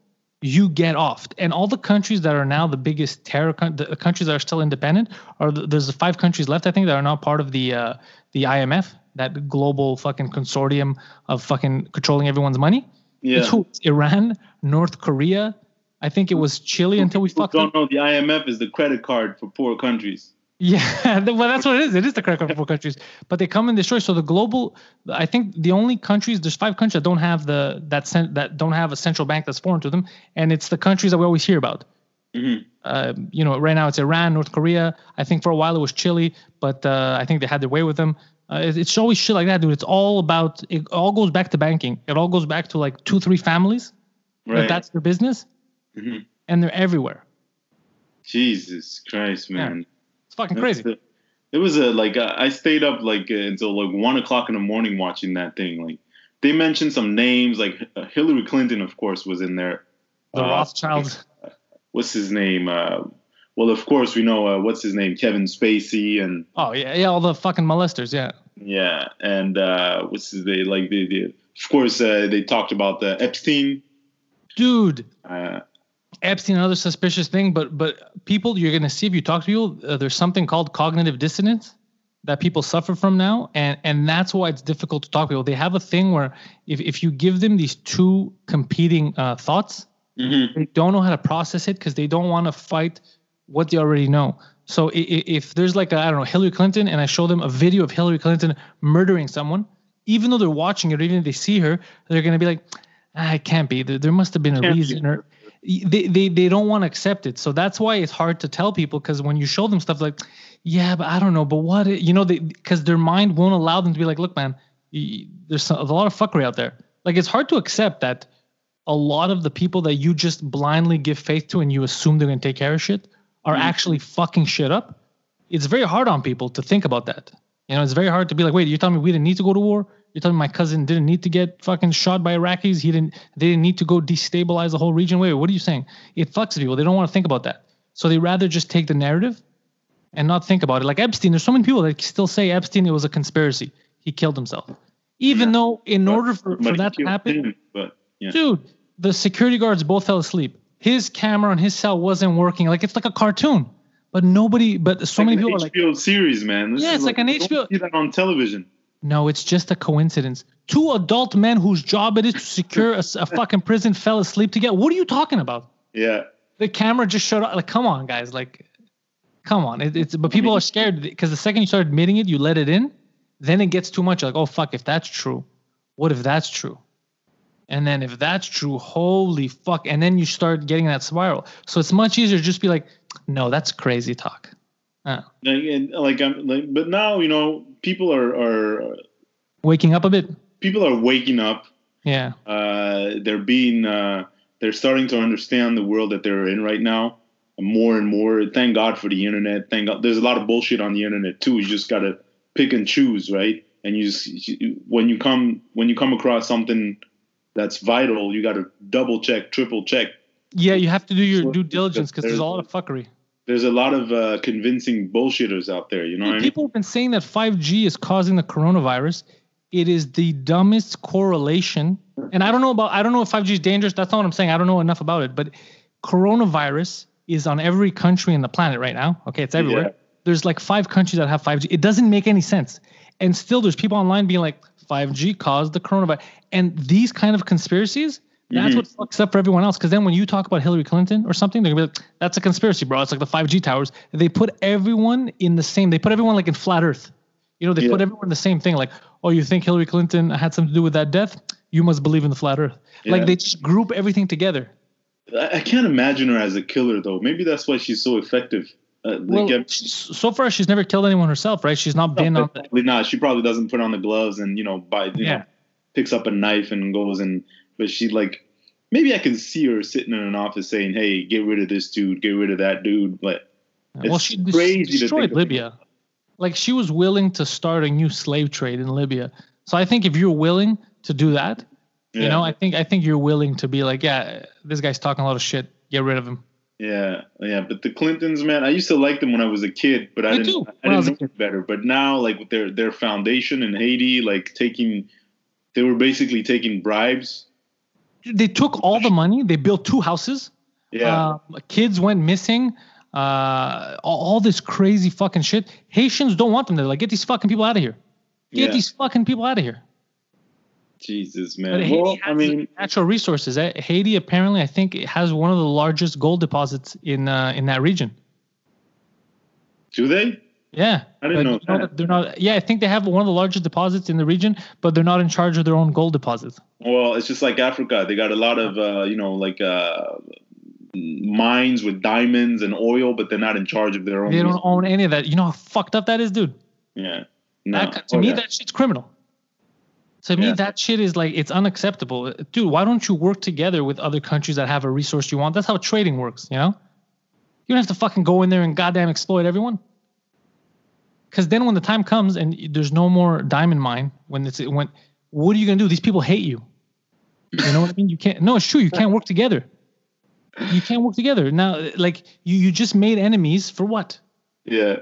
you get offed. And all the countries that are now the biggest terror, the countries that are still independent, are the, there's five countries left, I think, that are now part of the uh, the IMF, that global fucking consortium of fucking controlling everyone's money. Yeah. It's who? It's Iran, North Korea. I think it was Chile until we fucked don't know the IMF is the credit card for poor countries. Yeah, well, that's what it is. It is the credit card for countries, but they come and destroy. So the global, I think the only countries there's five countries that don't have the that cent, that don't have a central bank that's foreign to them, and it's the countries that we always hear about. Mhm. Uh, you know, right now it's Iran, North Korea. I think for a while it was Chile, but uh, I think they had their way with them. Uh, it- it's always shit like that, dude. It's all about. It all goes back to banking. It all goes back to like two, three families. Right. that's their business, Mhm. and they're everywhere. Jesus Christ, man. It's fucking crazy. It was a like uh, I stayed up like uh, until like one o'clock in the morning watching that thing. Like they mentioned some names, like uh, Hillary Clinton, of course, was in there. The Uh, Rothschilds. What's his name? Uh, well, of course we know uh, what's his name, Kevin Spacey, and Oh yeah, yeah, all the fucking molesters. Yeah. yeah, and uh, what's his name? Like the, the of course uh, they talked about the Epstein. dude Uh, epstein another suspicious thing but but people you're going to see if you talk to people uh, there's something called cognitive dissonance that people suffer from now and and that's why it's difficult to talk to people they have a thing where if, if you give them these two competing uh, thoughts mhm. they don't know how to process it because they don't want to fight what they already know so i- i- if there's like I don't know Hillary Clinton and I show them a video of Hillary Clinton murdering someone, even though they're watching it or even if they see her, they're gonna be like, ah, it can't be. There, there must have been a Can't be. reason. Or they they they don't want to accept it. So that's why it's hard to tell people because when you show them stuff like, yeah, but I don't know, but what it, you know, they because their mind won't allow them to be like, look, man, there's a lot of fuckery out there. Like it's hard to accept that a lot of the people that you just blindly give faith to and you assume they're going to take care of shit are mm-hmm. actually fucking shit up. It's very hard on people to think about that. You know, it's very hard to be like, wait, you're telling me we didn't need to go to war? You're telling me my cousin didn't need to get fucking shot by Iraqis? He didn't. They didn't need to go destabilize the whole region. Wait, what are you saying? It fucks people. They don't want to think about that. So they rather just take the narrative and not think about it. Like Epstein, there's so many people that still say Epstein it was a conspiracy. He killed himself, even Yeah. though in order for, for that to happen, him, but yeah. dude, the security guards both fell asleep. His camera on his cell wasn't working. Like it's like a cartoon. But nobody, but so Like many an people are like, HBO series, man. This Yeah, it's like an HBO See that on television. No, it's just a coincidence. Two adult men whose job it is to secure a fucking prison fell asleep together. What are you talking about? Yeah. The camera just showed up. Like, come on, guys. Like, come on. It, it's but people are scared because the second you start admitting it, you let it in, then it gets too much. Like, oh fuck, if that's true, what if that's true? And then if that's true, holy fuck. And then you start getting that spiral. So it's much easier to just be like, no, that's crazy talk. Uh, Like, and, like I'm like, but now you know people are are waking up a bit. people are waking up. Yeah. Uh, they're being uh, they're starting to understand the world that they're in right now more and more. Thank God for the internet. Thank God. There's a lot of bullshit on the internet too. You just gotta pick and choose, right? And you just when you come when you come across something that's vital, you gotta double check, triple check. Yeah, you have to do your due diligence because there's a lot of fuckery. There's a lot of uh, convincing bullshitters out there. You know what I mean? People have been saying that 5G is causing the coronavirus. It is the dumbest correlation. And I don't know about I don't know if 5G is dangerous. That's not what I'm saying. I don't know enough about it. But coronavirus is on every country in the planet right now. Okay, it's everywhere. Yeah. There's like five countries that have 5G. It doesn't make any sense. And still there's people online being like 5G caused the coronavirus. And these kind of conspiracies, that's Mhm. what fucks up for everyone else. Because then when you talk about Hillary Clinton or something, they're gonna be like, "That's a conspiracy, bro. It's like the 5G towers." They put everyone in the same. They put everyone like in flat Earth. You know, they put everyone in the same thing. Like, oh, you think Hillary Clinton had something to do with that death? You must believe in the flat Earth. Like they just group everything together. I I can't imagine her as a killer though. Maybe that's why she's so effective. Uh, Well, uh, so far she's never killed anyone herself, right? She's not been on. The, not. She probably doesn't put on the gloves and you know buy you Yeah. know picks up a knife and goes and but she like maybe I can see her sitting in an office saying, "Hey, get rid of this dude, get rid of that dude." But well, she crazy destroyed. Libya. like she was willing to start a new slave trade in Libya. So I think if you're willing to do that, you know, I think I think you're willing to be like, yeah, this guy's talking a lot of shit. Get rid of him. Yeah, yeah, but the Clintons, man, I used to like them when I was a kid, but I Me didn't, too, I I didn't a know better. But now, like with their their foundation in Haiti, like taking, they were basically taking bribes. They took all the money. They built two houses. Yeah, Uh, kids went missing. Uh, all, all this crazy fucking shit. Haitians don't want them there. Like, get these fucking people out of here. Get Yeah. these fucking people out of here. Jesus, man. Haiti Well, has I mean, natural resources. Eh? Haiti apparently, I think, it has one of the largest gold deposits in uh, in that region. do they? Yeah, I didn't know that. They're not. Yeah, I think they have one of the largest deposits in the region, but they're not in charge of their own gold deposits. Well, it's just like Africa. They got a lot of, uh, you know, like uh, mines with diamonds and oil, but they're not in charge of their own. They don't resources. own any of that. You know how fucked up that is, dude. Yeah. No. That, to Oh, me, yeah. that shit's criminal. To me, Yeah. that shit is like it's unacceptable, dude. Why don't you work together with other countries that have a resource you want? That's how trading works, you know. You don't have to fucking go in there and goddamn exploit everyone. Because then, when the time comes and there's no more diamond mine, when it's when, what are you gonna do? These people hate you. You know what I mean? You can't. No, it's true. You can't work together. You can't work together now. Like you, you just made enemies for what? yeah.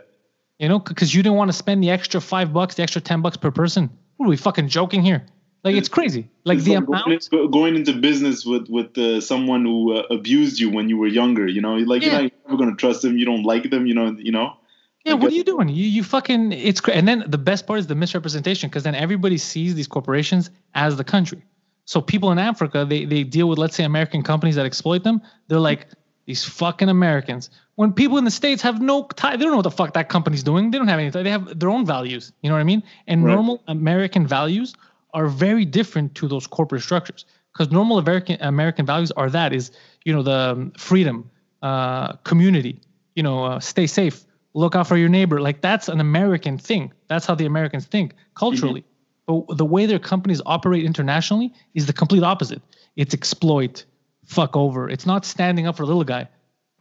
You know, because you didn't want to spend the extra five bucks, the extra ten bucks per person. What are we fucking joking here? Like it's crazy. Like It's the like amount. going, into, going into business with with uh, someone who uh, abused you when you were younger. You know, like Yeah. you're not ever gonna trust them. You don't like them. You know, you know. Yeah, what are you doing? You you fucking it's and then the best part is the misrepresentation because then everybody sees these corporations as the country. So people in Africa they they deal with let's say American companies that exploit them. They're like these fucking Americans. When people in the states have no tie, they don't know what the fuck that company's doing. They don't have any. They have their own values. You know what I mean? And Right. normal American values are very different to those corporate structures because normal American American values are that is you know the um, freedom, uh, community, you know, uh, stay safe, look out for your neighbor. Like that's an American thing. That's how the Americans think culturally. Mm-hmm. But the way their companies operate internationally is the complete opposite. It's exploit, fuck over. It's not standing up for the little guy.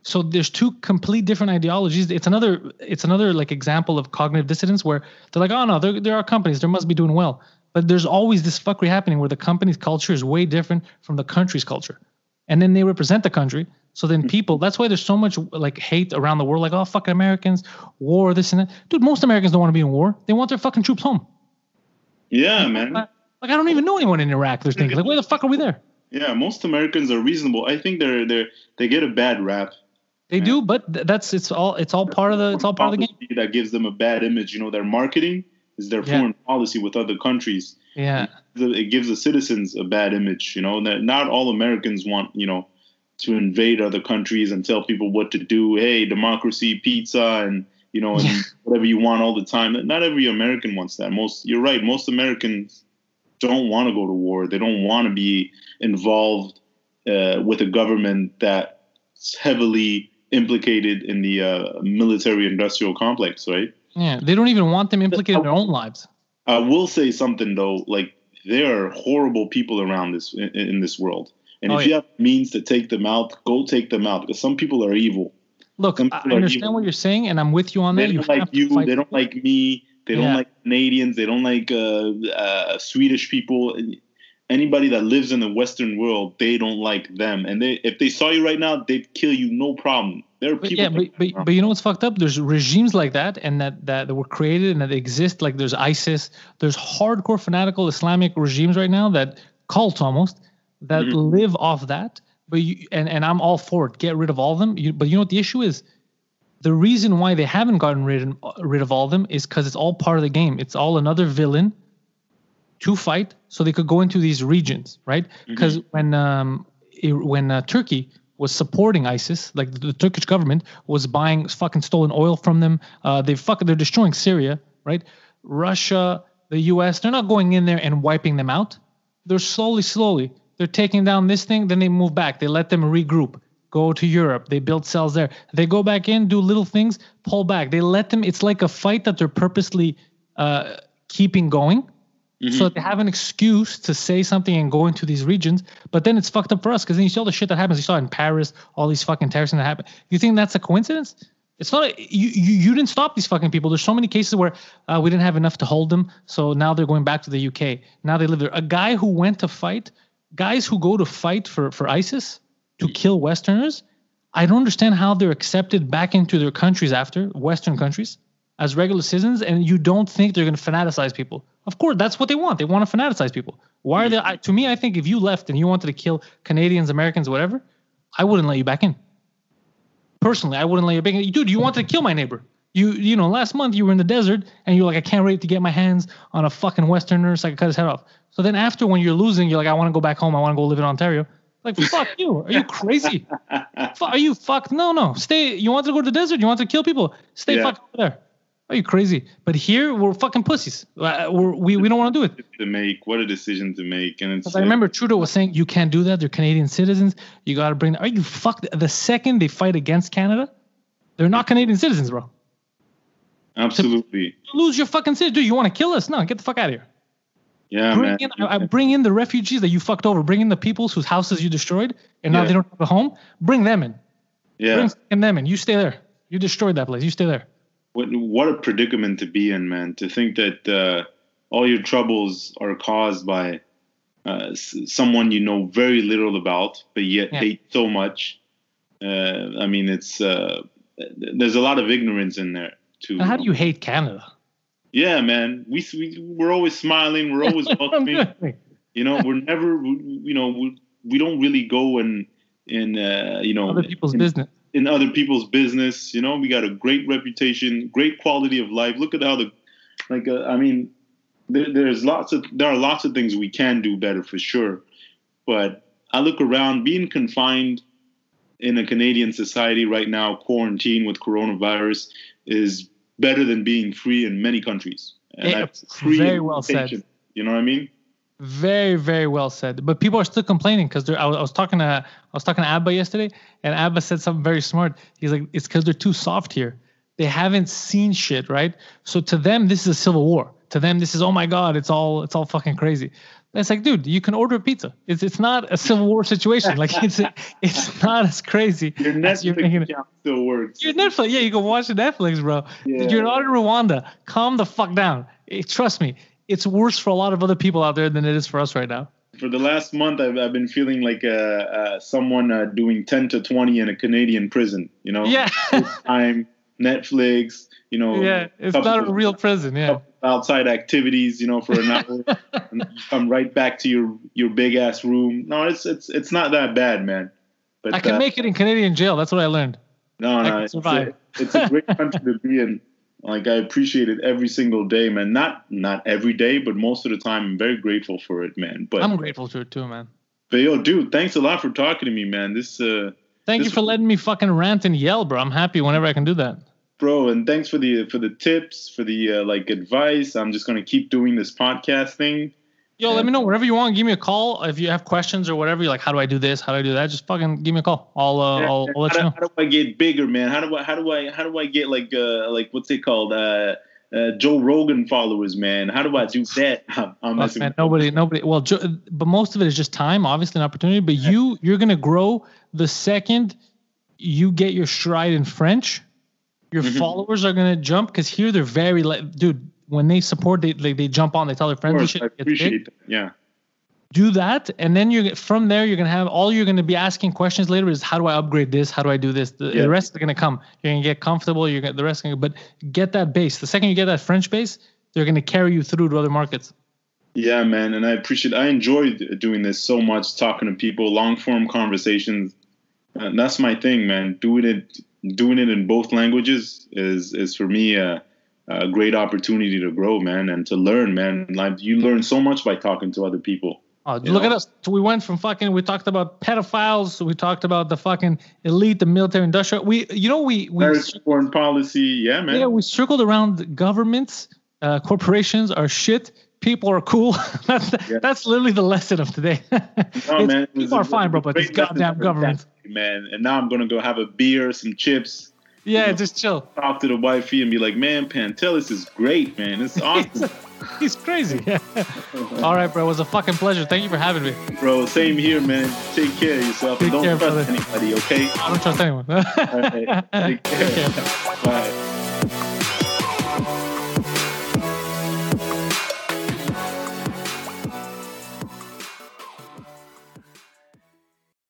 So there's two complete different ideologies. It's another it's another like example of cognitive dissonance where they're like, oh no, there there are companies, there must be doing well. But there's always this fuckery happening where the company's culture is way different from the country's culture. And then they represent the country. So then mm-hmm. people, that's why there's so much like hate around the world, like, oh fucking Americans, war, this and that. Dude, most Americans don't want to be in war. They want their fucking troops home. Yeah, man. Like I don't even know anyone in Iraq. They're thinking, like, where the fuck are we there? Yeah, most Americans are reasonable. I think they're they they get a bad rap. They do, but th- that's it's all it's all part of the it's all part of the game. That gives them a bad image. You know, their marketing is their Yeah. foreign policy with other countries. Yeah. it gives the citizens a bad image. You know, that not all Americans want you know to invade other countries and tell people what to do. Hey, democracy, pizza, and you know, and Yeah. whatever you want all the time. Not every American wants that. Most you're right. Most Americans don't want to go to war. They don't want to be involved uh, with a government that's heavily implicated in the uh, military-industrial complex. Right. Yeah. They don't even want them implicated in their own lives. I will say something though, like there are horrible people around this in, in this world, and Oh, if you have means to take them out, go take them out because some people are evil. Look, I understand what you're saying, and I'm with you on They that. don't have like you. They don't like me. They don't like Canadians. They don't like uh, uh, Swedish people. Anybody that lives in the Western world, they don't like them. And they, if they saw you right now, they'd kill you, no problem. There are But people. yeah, but, but, but you know what's fucked up? There's regimes like that, and that, that that were created and that exist. Like there's ISIS. There's hardcore fanatical Islamic regimes right now that cult almost that Mhm. live off that. But you and and I'm all for it. Get rid of all of them. You, but you know what the issue is? The reason why they haven't gotten rid rid of all of them is because it's all part of the game. It's all another villain to fight, so they could go into these regions, right? Because when um it- when uh, Turkey was supporting ISIS, like the, the Turkish government was buying fucking stolen oil from them. Uh, they fucking they're destroying Syria, right? Russia, the U.S. They're not going in there and wiping them out. They're slowly, slowly. They're taking down this thing, then they move back. They let them regroup, go to Europe. They build cells there. They go back in, do little things, pull back. They let them. It's like a fight that they're purposely uh, keeping going so that they have an excuse to say something and go into these regions. But then it's fucked up for us because then you see all the shit that happens. You saw in Paris, all these fucking terrorists that happen. You think that's a coincidence? It's not a, you, you. You didn't stop these fucking people. There's so many cases where uh, we didn't have enough to hold them, so now they're going back to the UK. Now they live there. A guy who went to fight, guys who go to fight for for ISIS to kill Westerners. I don't understand how they're accepted back into their countries after Western countries as regular citizens, and you don't think they're going to fanaticize people. Of course, that's what they want. They want to fanaticize people. Why are they? I, to me, I think if you left and you wanted to kill Canadians, Americans, whatever, I wouldn't let you back in. Personally, I wouldn't let you back in. Dude, you wanted to kill my neighbor. You, you know, last month you were in the desert and you're like, I can't wait to get my hands on a fucking Westerner so I can cut his head off. So then after when you're losing, you're like, I want to go back home. I want to go live in Ontario. Like, fuck you. Are you crazy? Are you fucked? No, no. Stay. You want to go to the desert? You want to kill people? Stay Yeah. fucking there. Are you crazy? But here we're fucking pussies. Uh, We're, we we don't want to do it. to make what a decision to make, and it's I remember Trudeau was saying you can't do that. They're Canadian citizens. You got to bring. Are you fucked? The second they fight against Canada, they're not Canadian citizens, bro. Absolutely, lose your fucking city, Dude, you want to kill us? No, get the fuck out of here. yeah, bring man. in, I, I bring in the refugees that you fucked over. Bring in the peoples whose houses you destroyed, and now Yeah. they don't have a home. Bring them in. yeah, Bring them in. You stay there. You destroyed that place. You stay there. what what a predicament to be in, man. To think that uh, all your troubles are caused by uh, s- someone you know very little about, but yet Yeah. hate so much. Uh, I mean, it's uh, there's a lot of ignorance in there And how do you hate Canada? Yeah, man. We, we we're always smiling. We're always welcoming. You know, we're never. You know, we, we don't really go in in uh, you know Other people's in, business. in other people's business. You know, we got a great reputation, great quality of life. Look at how the like. Uh, I mean, there, there's lots of there are lots of things we can do better for sure. But I look around, being confined in a Canadian society right now, quarantined with coronavirus, is better than being free in many countries. And Yeah, that's free very well said. You know what I mean? Very, very well said. But people are still complaining because I was, I was talking to I was talking to Abba yesterday, and Abba said something very smart. He's like, "It's because they're too soft here. They haven't seen shit, right? So to them, this is a civil war. To them, this is oh my god, it's all it's all fucking crazy. It's like, dude, you can order a pizza. It's it's not a civil war situation. Like it's it's not as crazy. Your as you're making Netflix it. still works. Your Netflix, yeah, you can watch Netflix, bro. Yeah. You're not in Rwanda. Calm the fuck down. Eh, trust me, it's worse for a lot of other people out there than it is for us right now. For the last month, I've, I've been feeling like uh, uh, someone uh, doing 10 to 20 in a Canadian prison. You know, Yeah, time, Netflix, you know, yeah, it's not a real prison. Yeah, outside activities, you know, for an hour, and come right back to your your big ass room. No, it's it's it's not that bad, man. But I can uh, make it in Canadian jail. That's what I learned. no, I no, it's a, it's a great country to be in. Like I appreciate it every single day, man. Not not every day, but most of the time, I'm very grateful for it, man. But I'm grateful to it too, man. but yo, dude, thanks a lot for talking to me, man. This uh Thank you for letting me fucking rant and yell, bro. I'm happy whenever I can do that. Bro and thanks for the for the tips for the uh, like advice i'm just gonna keep doing this podcast thing Yo, let me know wherever you want. Give me a call if you have questions or whatever. You're like, how do I do this? How do I do that? Just fucking give me a call. I'll uh, I'll, I'll let how, you do, know. how do i get bigger man how do i how do i how do i get like uh like what's it called uh uh, Joe Rogan followers, man. How do I do that? I'm, I'm man, nobody, nobody. Well, but most of it is just time, obviously an opportunity. But you, you're gonna grow the second you get your stride in French. Your Mhm. followers are gonna jump because here they're very like, dude. When they support, they like they jump on, they tell their friends and course, shit. I appreciate that. Yeah. Do that, and then you're from there. You're gonna have all you're gonna be asking questions later is how do I upgrade this? How do I do this? The, Yeah. the rest is gonna come. You're gonna get comfortable. You're gonna the rest. Gonna, but get that base. The second you get that French base, they're gonna carry you through to other markets. Yeah, man, and I appreciate. I enjoy doing this so much, talking to people, long form conversations. And that's my thing, man. Doing it, doing it in both languages is is for me a, a great opportunity to grow, man, and to learn, man. Like you learn so much by talking to other people. Oh, look know? at us. We went from fucking. We talked about pedophiles. We talked about the fucking elite, the military, industrial. We, you know, we we foreign policy, yeah, man. yeah we circled around governments, uh, corporations are shit. People are cool. that's Yeah. that's literally the lesson of today. No, man, people are fine, bro, but this goddamn government. that, man. And now I'm gonna go have a beer, some chips, yeah, just chill. talk to the wifey, and be like, man, Pantelis is great, man. It's awesome. He's crazy. All right, bro. It was a fucking pleasure. Thank you for having me. Bro, same here, man. Take care of yourself Take and don't care, trust brother. anybody, okay? I don't trust anyone. All right. Take care. Take care.